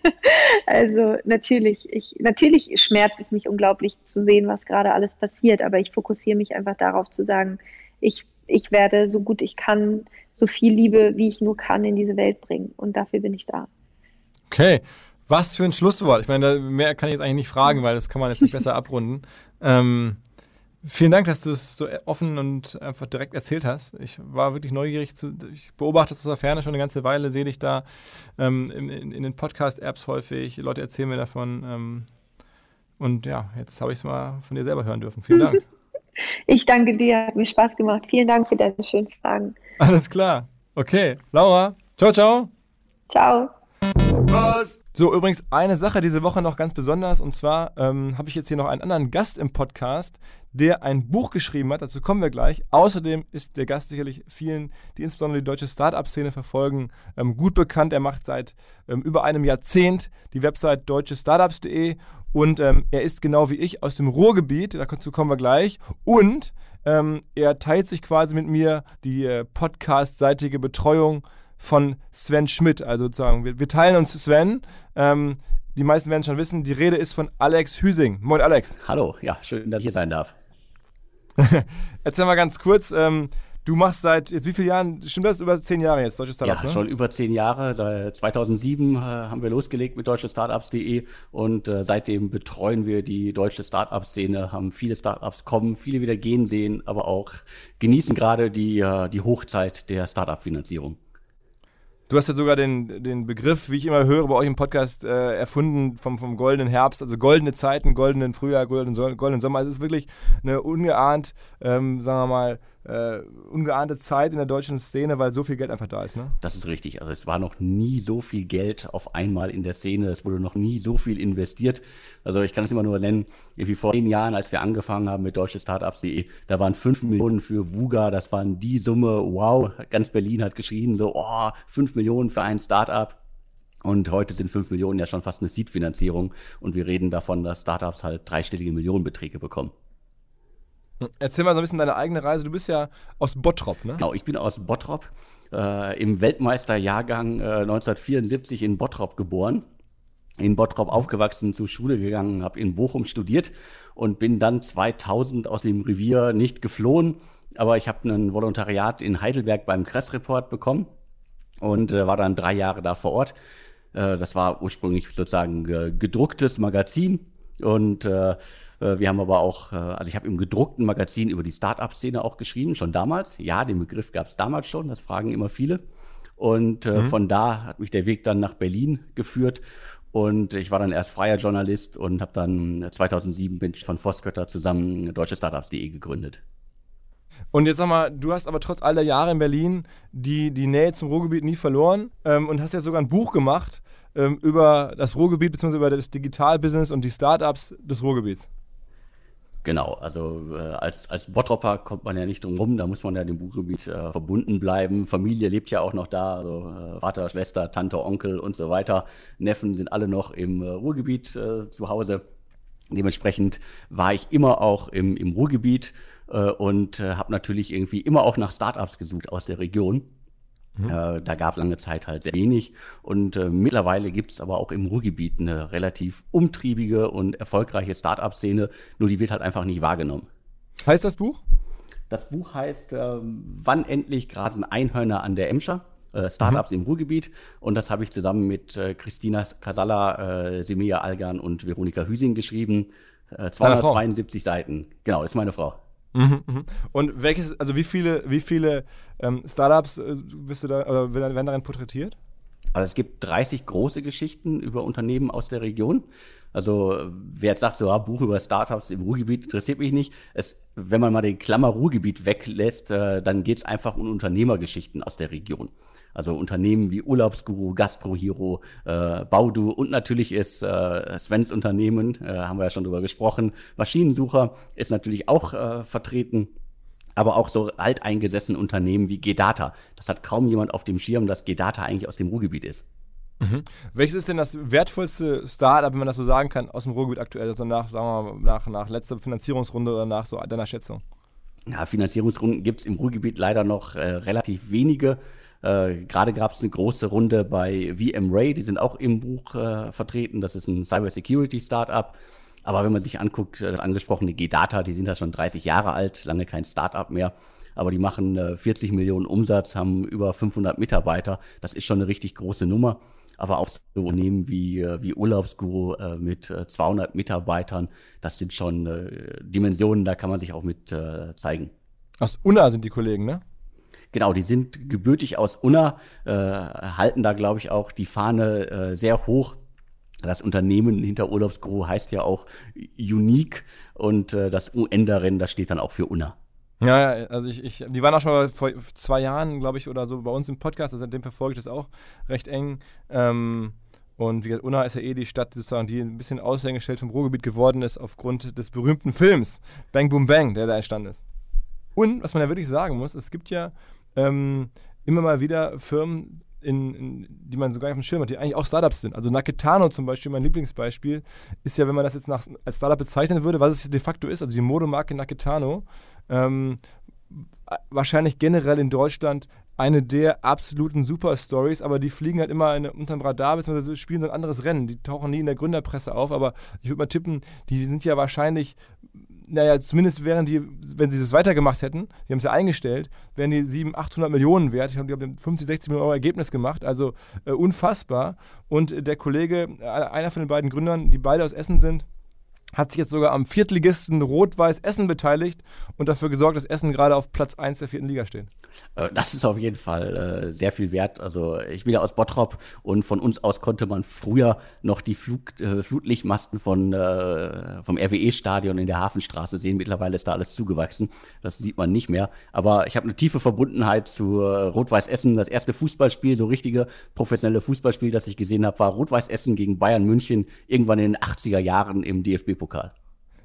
also natürlich, ich, natürlich schmerzt es mich unglaublich zu sehen, was gerade alles passiert, aber ich fokussiere mich einfach darauf zu sagen, ich, ich werde so gut ich kann, so viel Liebe, wie ich nur kann, in diese Welt bringen. Und dafür bin ich da. Okay. Was für ein Schlusswort. Ich meine, mehr kann ich jetzt eigentlich nicht fragen, weil das kann man jetzt nicht besser abrunden. Ähm, Vielen Dank, dass du es so offen und einfach direkt erzählt hast. Ich war wirklich neugierig. Zu, ich beobachte es aus der Ferne schon eine ganze Weile, sehe dich da ähm, in, in, den Podcast-Apps häufig. Leute erzählen mir davon. Ähm, und ja, jetzt habe ich es mal von dir selber hören dürfen. Vielen Dank. Ich danke dir, hat mir Spaß gemacht. Vielen Dank für deine schönen Fragen. Alles klar. Okay, Laura, ciao, ciao. Ciao. Was? So, übrigens eine Sache diese Woche noch ganz besonders. Und zwar ähm, habe ich jetzt hier noch einen anderen Gast im Podcast, der ein Buch geschrieben hat. Dazu kommen wir gleich. Außerdem ist der Gast sicherlich vielen, die insbesondere die deutsche Startup-Szene verfolgen, ähm, gut bekannt. Er macht seit ähm, über einem Jahrzehnt die Website deutschestartups.de und ähm, er ist genau wie ich aus dem Ruhrgebiet. Dazu kommen wir gleich. Und ähm, er teilt sich quasi mit mir die äh, podcast-seitige Betreuung von Sven Schmidt. Also sozusagen, wir, wir teilen uns Sven. Ähm, die meisten werden schon wissen, die Rede ist von Alex Hüsing. Moin Alex. Hallo, ja, schön, dass ich hier sein darf. Erzähl mal ganz kurz, ähm, du machst seit jetzt wie vielen Jahren, stimmt das, über zehn Jahre jetzt, Deutsche Startups, Ja, ne? schon über zehn Jahre. Seit 2007 äh, haben wir losgelegt mit deutschestartups.de und äh, seitdem betreuen wir die deutsche Startup-Szene, haben viele Startups kommen, viele wieder gehen sehen, aber auch genießen gerade die, äh, die Hochzeit der Startup-Finanzierung. Du hast ja sogar den, den Begriff, wie ich immer höre bei euch im Podcast, äh, erfunden vom, vom goldenen Herbst, also goldene Zeiten, goldenen Frühjahr, goldenen, goldenen Sommer. Also es ist wirklich eine ungeahnt, ähm, sagen wir mal, äh, ungeahnte Zeit in der deutschen Szene, weil so viel Geld einfach da ist. Ne? Das ist richtig. Also es war noch nie so viel Geld auf einmal in der Szene. Es wurde noch nie so viel investiert. Also ich kann es immer nur nennen, wie vor zehn Jahren, als wir angefangen haben mit deutsche Startups.de, da waren fünf Millionen für VUGA, das waren die Summe, wow, ganz Berlin hat geschrien, so, oh, fünf Millionen für ein Startup. Und heute sind fünf Millionen ja schon fast eine Seed-Finanzierung und wir reden davon, dass Startups halt dreistellige Millionenbeträge bekommen. Erzähl mal so ein bisschen deine eigene Reise. Du bist ja aus Bottrop, ne? Genau, ich bin aus Bottrop, äh, im Weltmeisterjahrgang äh, 1974 in Bottrop geboren. In Bottrop aufgewachsen, zur Schule gegangen, habe in Bochum studiert und bin dann 2000 aus dem Revier nicht geflohen, aber ich habe ein Volontariat in Heidelberg beim Kress-Report bekommen und äh, war dann drei Jahre da vor Ort. Äh, das war ursprünglich sozusagen äh, gedrucktes Magazin und äh, wir haben aber auch, äh, also ich habe im gedruckten Magazin über die Start-up-Szene auch geschrieben, schon damals. Ja, den Begriff gab es damals schon, das fragen immer viele. Und äh, mhm. von da hat mich der Weg dann nach Berlin geführt. Und ich war dann erst freier Journalist und habe dann 2007 bin ich von Voskötter zusammen deutsche Startups.de gegründet. Und jetzt sag mal, du hast aber trotz all der Jahre in Berlin die, die Nähe zum Ruhrgebiet nie verloren ähm, und hast jetzt sogar ein Buch gemacht ähm, über das Ruhrgebiet bzw. über das Digitalbusiness und die Startups des Ruhrgebiets. Genau, also äh, als, als Bottropper kommt man ja nicht drum rum, da muss man ja dem Buchgebiet äh, verbunden bleiben. Familie lebt ja auch noch da, also äh, Vater, Schwester, Tante, Onkel und so weiter. Neffen sind alle noch im äh, Ruhrgebiet äh, zu Hause. Dementsprechend war ich immer auch im, im Ruhrgebiet äh, und äh, habe natürlich irgendwie immer auch nach Startups gesucht aus der Region. Mhm. Äh, da gab es lange Zeit halt sehr wenig. Und äh, mittlerweile gibt es aber auch im Ruhrgebiet eine relativ umtriebige und erfolgreiche Start-up-Szene, nur die wird halt einfach nicht wahrgenommen. Heißt das Buch? Das Buch heißt äh, Wann endlich grasen Einhörner an der Emscher? Äh, Startups mhm. im Ruhrgebiet. Und das habe ich zusammen mit äh, Christina Casalla, äh, Semia Algan und Veronika Hüsing geschrieben. Äh, 272 Seiten. Genau, ist meine Frau. Mhm, mhm. Und welches, also wie viele, wie viele ähm, Startups äh, wirst du da, oder werden darin porträtiert? Also es gibt 30 große Geschichten über Unternehmen aus der Region. Also wer jetzt sagt, so ah, Buch über Startups im Ruhrgebiet interessiert mich nicht. Es, wenn man mal den Klammer Ruhrgebiet weglässt, äh, dann geht es einfach um Unternehmergeschichten aus der Region. Also Unternehmen wie Urlaubsguru, Gastrohero, äh, Baudu und natürlich ist äh, Svens Unternehmen, äh, haben wir ja schon drüber gesprochen, Maschinensucher ist natürlich auch äh, vertreten aber auch so alteingesessene Unternehmen wie Gedata. Das hat kaum jemand auf dem Schirm, dass Gedata eigentlich aus dem Ruhrgebiet ist. Mhm. Welches ist denn das wertvollste Startup, wenn man das so sagen kann, aus dem Ruhrgebiet aktuell? Also nach, sagen wir mal, nach, nach letzter Finanzierungsrunde oder nach so deiner Schätzung? Ja, Finanzierungsrunden gibt es im Ruhrgebiet leider noch äh, relativ wenige. Äh, Gerade gab es eine große Runde bei VM Ray, die sind auch im Buch äh, vertreten. Das ist ein Cybersecurity-Startup. Aber wenn man sich anguckt, das angesprochene G-Data, die sind ja schon 30 Jahre alt, lange kein Startup mehr. Aber die machen äh, 40 Millionen Umsatz, haben über 500 Mitarbeiter. Das ist schon eine richtig große Nummer. Aber auch so Unternehmen wie, äh, wie Urlaubsguru äh, mit äh, 200 Mitarbeitern, das sind schon äh, Dimensionen, da kann man sich auch mit äh, zeigen. Aus Unna sind die Kollegen, ne? Genau, die sind gebürtig aus Unna, äh, halten da, glaube ich, auch die Fahne äh, sehr hoch das Unternehmen hinter Urlaubsguru heißt ja auch Unique und äh, das UN darin, das steht dann auch für UNA. Ja, ja, also ich, ich, die waren auch schon mal vor zwei Jahren, glaube ich, oder so bei uns im Podcast, also seitdem verfolge ich das auch recht eng. Ähm, und wie gesagt, Unna ist ja eh die Stadt, sozusagen, die ein bisschen Aushängeschild vom Ruhrgebiet geworden ist, aufgrund des berühmten Films Bang Boom Bang, der da entstanden ist. Und was man ja wirklich sagen muss, es gibt ja ähm, immer mal wieder Firmen, in, in, die man sogar auf dem Schirm hat, die eigentlich auch Startups sind. Also Naketano zum Beispiel, mein Lieblingsbeispiel, ist ja, wenn man das jetzt nach, als Startup bezeichnen würde, was es de facto ist, also die Modemarke Naketano, ähm, wahrscheinlich generell in Deutschland eine der absoluten Superstories, aber die fliegen halt immer in, unterm Radar, beziehungsweise spielen so ein anderes Rennen. Die tauchen nie in der Gründerpresse auf, aber ich würde mal tippen, die sind ja wahrscheinlich naja, zumindest wären die, wenn sie das weitergemacht hätten, die haben es ja eingestellt, wären die 700, 800 Millionen wert. Ich habe die 50, 60 Millionen Euro Ergebnis gemacht, also äh, unfassbar. Und der Kollege, äh, einer von den beiden Gründern, die beide aus Essen sind, hat sich jetzt sogar am Viertligisten Rot-Weiß Essen beteiligt und dafür gesorgt, dass Essen gerade auf Platz 1 der vierten Liga steht. Äh, das ist auf jeden Fall äh, sehr viel wert. Also ich bin ja aus Bottrop und von uns aus konnte man früher noch die Flug, äh, Flutlichtmasten von, äh, vom RWE-Stadion in der Hafenstraße sehen. Mittlerweile ist da alles zugewachsen. Das sieht man nicht mehr. Aber ich habe eine tiefe Verbundenheit zu äh, Rot-Weiß Essen. Das erste Fußballspiel, so richtige professionelle Fußballspiel, das ich gesehen habe, war Rot-Weiß Essen gegen Bayern München irgendwann in den 80er Jahren im DFB Pokal.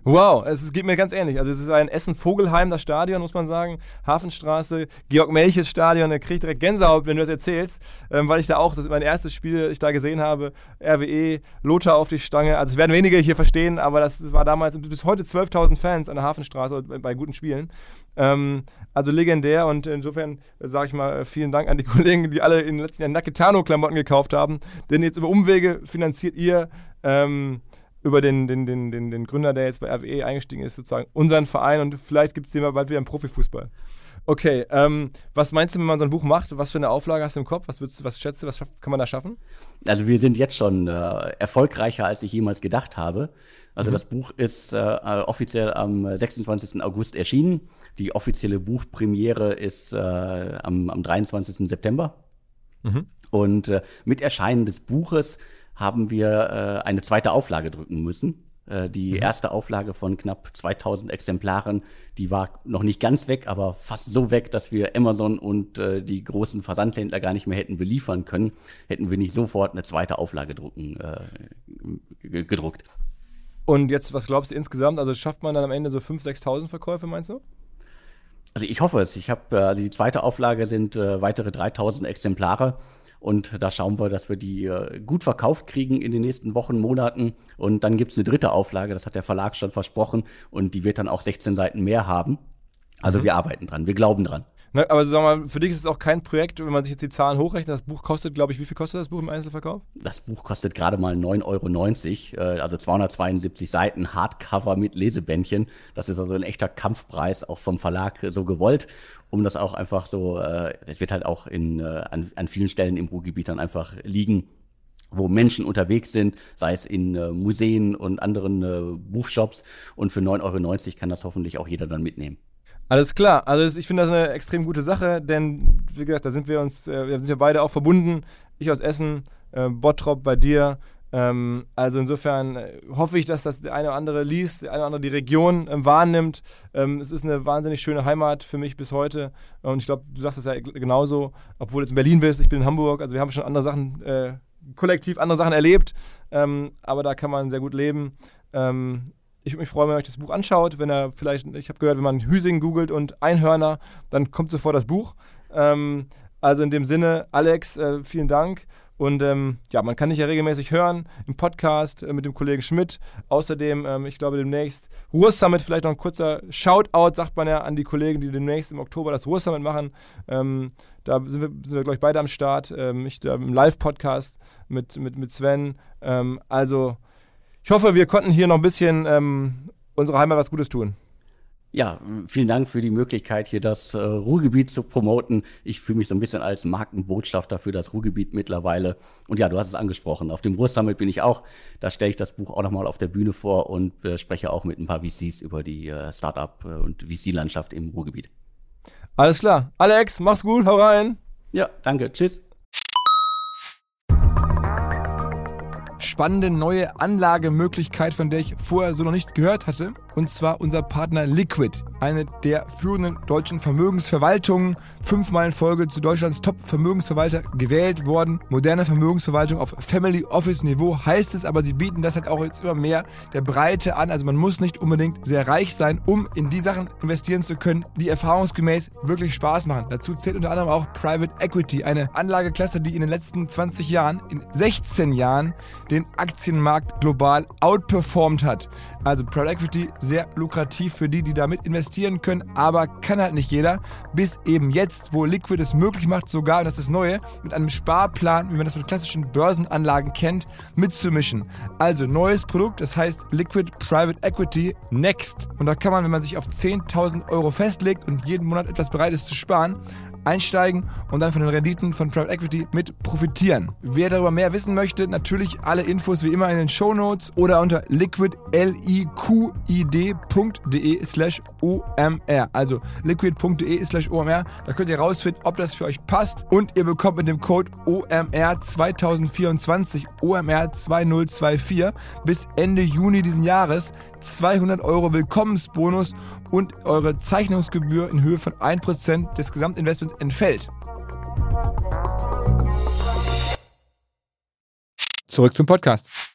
Wow, es geht mir ganz ähnlich. Also es ist ein Essen-Vogelheim, das Stadion, muss man sagen. Hafenstraße, Georg-Melches Stadion, da kriege ich direkt Gänsehaut, wenn du das erzählst, ähm, weil ich da auch, das ist mein erstes Spiel, ich da gesehen habe, RWE, Lothar auf die Stange. Also es werden wenige hier verstehen, aber das, das war damals bis heute 12.000 Fans an der Hafenstraße bei, guten Spielen. Ähm, also legendär und insofern sage ich mal vielen Dank an die Kollegen, die alle in den letzten Jahren Naketano-Klamotten gekauft haben, denn jetzt über Umwege finanziert ihr ähm, über den, den, den, den, den Gründer, der jetzt bei RWE eingestiegen ist, sozusagen unseren Verein und vielleicht gibt es den mal bald wieder im Profifußball. Okay, ähm, was meinst du, wenn man so ein Buch macht? Was für eine Auflage hast du im Kopf? Was, würdest, was schätzt du, was kann man da schaffen? Also wir sind jetzt schon äh, erfolgreicher, als ich jemals gedacht habe. Also mhm. das Buch ist äh, offiziell am 26. August erschienen. Die offizielle Buchpremiere ist äh, am, am 23. September. Mhm. Und äh, mit Erscheinen des Buches haben wir äh, eine zweite Auflage drücken müssen. Äh, die mhm. erste Auflage von knapp 2000 Exemplaren, die war noch nicht ganz weg, aber fast so weg, dass wir Amazon und äh, die großen Versandhändler gar nicht mehr hätten beliefern können, hätten wir nicht sofort eine zweite Auflage drucken, äh, gedruckt. Und jetzt, was glaubst du insgesamt? Also schafft man dann am Ende so 5.000, 6.000 Verkäufe, meinst du? Also ich hoffe es. Ich habe, äh, also die zweite Auflage sind äh, weitere 3000 Exemplare. Und da schauen wir, dass wir die äh, gut verkauft kriegen in den nächsten Wochen, Monaten. Und dann gibt es eine dritte Auflage, das hat der Verlag schon versprochen. Und die wird dann auch 16 Seiten mehr haben. Also mhm. wir arbeiten dran, wir glauben dran. Na, aber sag mal, für dich ist es auch kein Projekt, wenn man sich jetzt die Zahlen hochrechnet. Das Buch kostet, glaube ich, wie viel kostet das Buch im Einzelverkauf? Das Buch kostet gerade mal 9,90 Euro, äh, also 272 Seiten, Hardcover mit Lesebändchen. Das ist also ein echter Kampfpreis, auch vom Verlag so gewollt um das auch einfach so, äh, es wird halt auch in, äh, an, an vielen Stellen im Ruhrgebiet dann einfach liegen, wo Menschen unterwegs sind, sei es in äh, Museen und anderen äh, Buchshops. Und für 9,90 Euro kann das hoffentlich auch jeder dann mitnehmen. Alles klar, also ich finde das eine extrem gute Sache, denn wie gesagt, da sind wir uns, äh, wir sind ja beide auch verbunden. Ich aus Essen, äh, Bottrop bei dir, Ähm, also insofern äh, hoffe ich, dass das der eine oder andere liest, der eine oder andere die Region ähm, wahrnimmt. Ähm, es ist eine wahnsinnig schöne Heimat für mich bis heute. Und ich glaube, du sagst es ja genauso, obwohl du jetzt in Berlin bist, ich bin in Hamburg. Also wir haben schon andere Sachen, äh, kollektiv andere Sachen erlebt. Ähm, aber da kann man sehr gut leben. Ähm, ich würde mich freuen, wenn ihr euch das Buch anschaut. Wenn er vielleicht, ich habe gehört, wenn man Hüsing googelt und Einhörner, dann kommt sofort das Buch. Ähm, also in dem Sinne, Alex, äh, vielen Dank. Und ähm, ja, man kann dich ja regelmäßig hören im Podcast äh, mit dem Kollegen Schmidt. Außerdem, ähm, ich glaube, demnächst Ruhr-Summit, vielleicht noch ein kurzer Shoutout, sagt man ja, an die Kollegen, die demnächst im Oktober das Ruhr-Summit machen. Ähm, da sind wir, sind wir glaube ich, beide am Start. Ähm, ich da im Live-Podcast mit, mit, mit Sven. Ähm, also, ich hoffe, wir konnten hier noch ein bisschen ähm, unserer Heimat was Gutes tun. Ja, vielen Dank für die Möglichkeit, hier das äh, Ruhrgebiet zu promoten. Ich fühle mich so ein bisschen als Markenbotschafter für das Ruhrgebiet mittlerweile. Und ja, du hast es angesprochen. Auf dem Ruhrsummit bin ich auch. Da stelle ich das Buch auch nochmal auf der Bühne vor und äh, spreche auch mit ein paar VCs über die äh, Startup- äh, und VC-Landschaft im Ruhrgebiet. Alles klar. Alex, mach's gut, hau rein. Ja, danke. Tschüss. spannende neue Anlagemöglichkeit, von der ich vorher so noch nicht gehört hatte. Und zwar unser Partner Liquid, eine der führenden deutschen Vermögensverwaltungen. Fünfmal in Folge zu Deutschlands Top-Vermögensverwalter gewählt worden. Moderne Vermögensverwaltung auf Family Office Niveau heißt es, aber sie bieten das halt auch jetzt immer mehr der Breite an. Also man muss nicht unbedingt sehr reich sein, um in die Sachen investieren zu können, die erfahrungsgemäß wirklich Spaß machen. Dazu zählt unter anderem auch Private Equity, eine Anlageklasse, die in den letzten 20 Jahren, in 16 Jahren, den Aktienmarkt global outperformed hat. Also Private Equity sehr lukrativ für die, die damit investieren können, aber kann halt nicht jeder. Bis eben jetzt, wo Liquid es möglich macht, sogar, und das ist das Neue, mit einem Sparplan, wie man das von klassischen Börsenanlagen kennt, mitzumischen. Also neues Produkt, das heißt Liquid Private Equity Next. Und da kann man, wenn man sich auf 10.000 Euro festlegt und jeden Monat etwas bereit ist zu sparen, einsteigen und dann von den Renditen von Private Equity mit profitieren. Wer darüber mehr wissen möchte, natürlich alle Infos wie immer in den Show Notes oder unter liquid.de slash omr. Also liquid.de slash omr. Da könnt ihr rausfinden, ob das für euch passt und ihr bekommt mit dem Code OMR 2024 OMR 2024 bis Ende Juni diesen Jahres 200 Euro Willkommensbonus und eure Zeichnungsgebühr in Höhe von 1% des Gesamtinvestments entfällt. Zurück zum Podcast.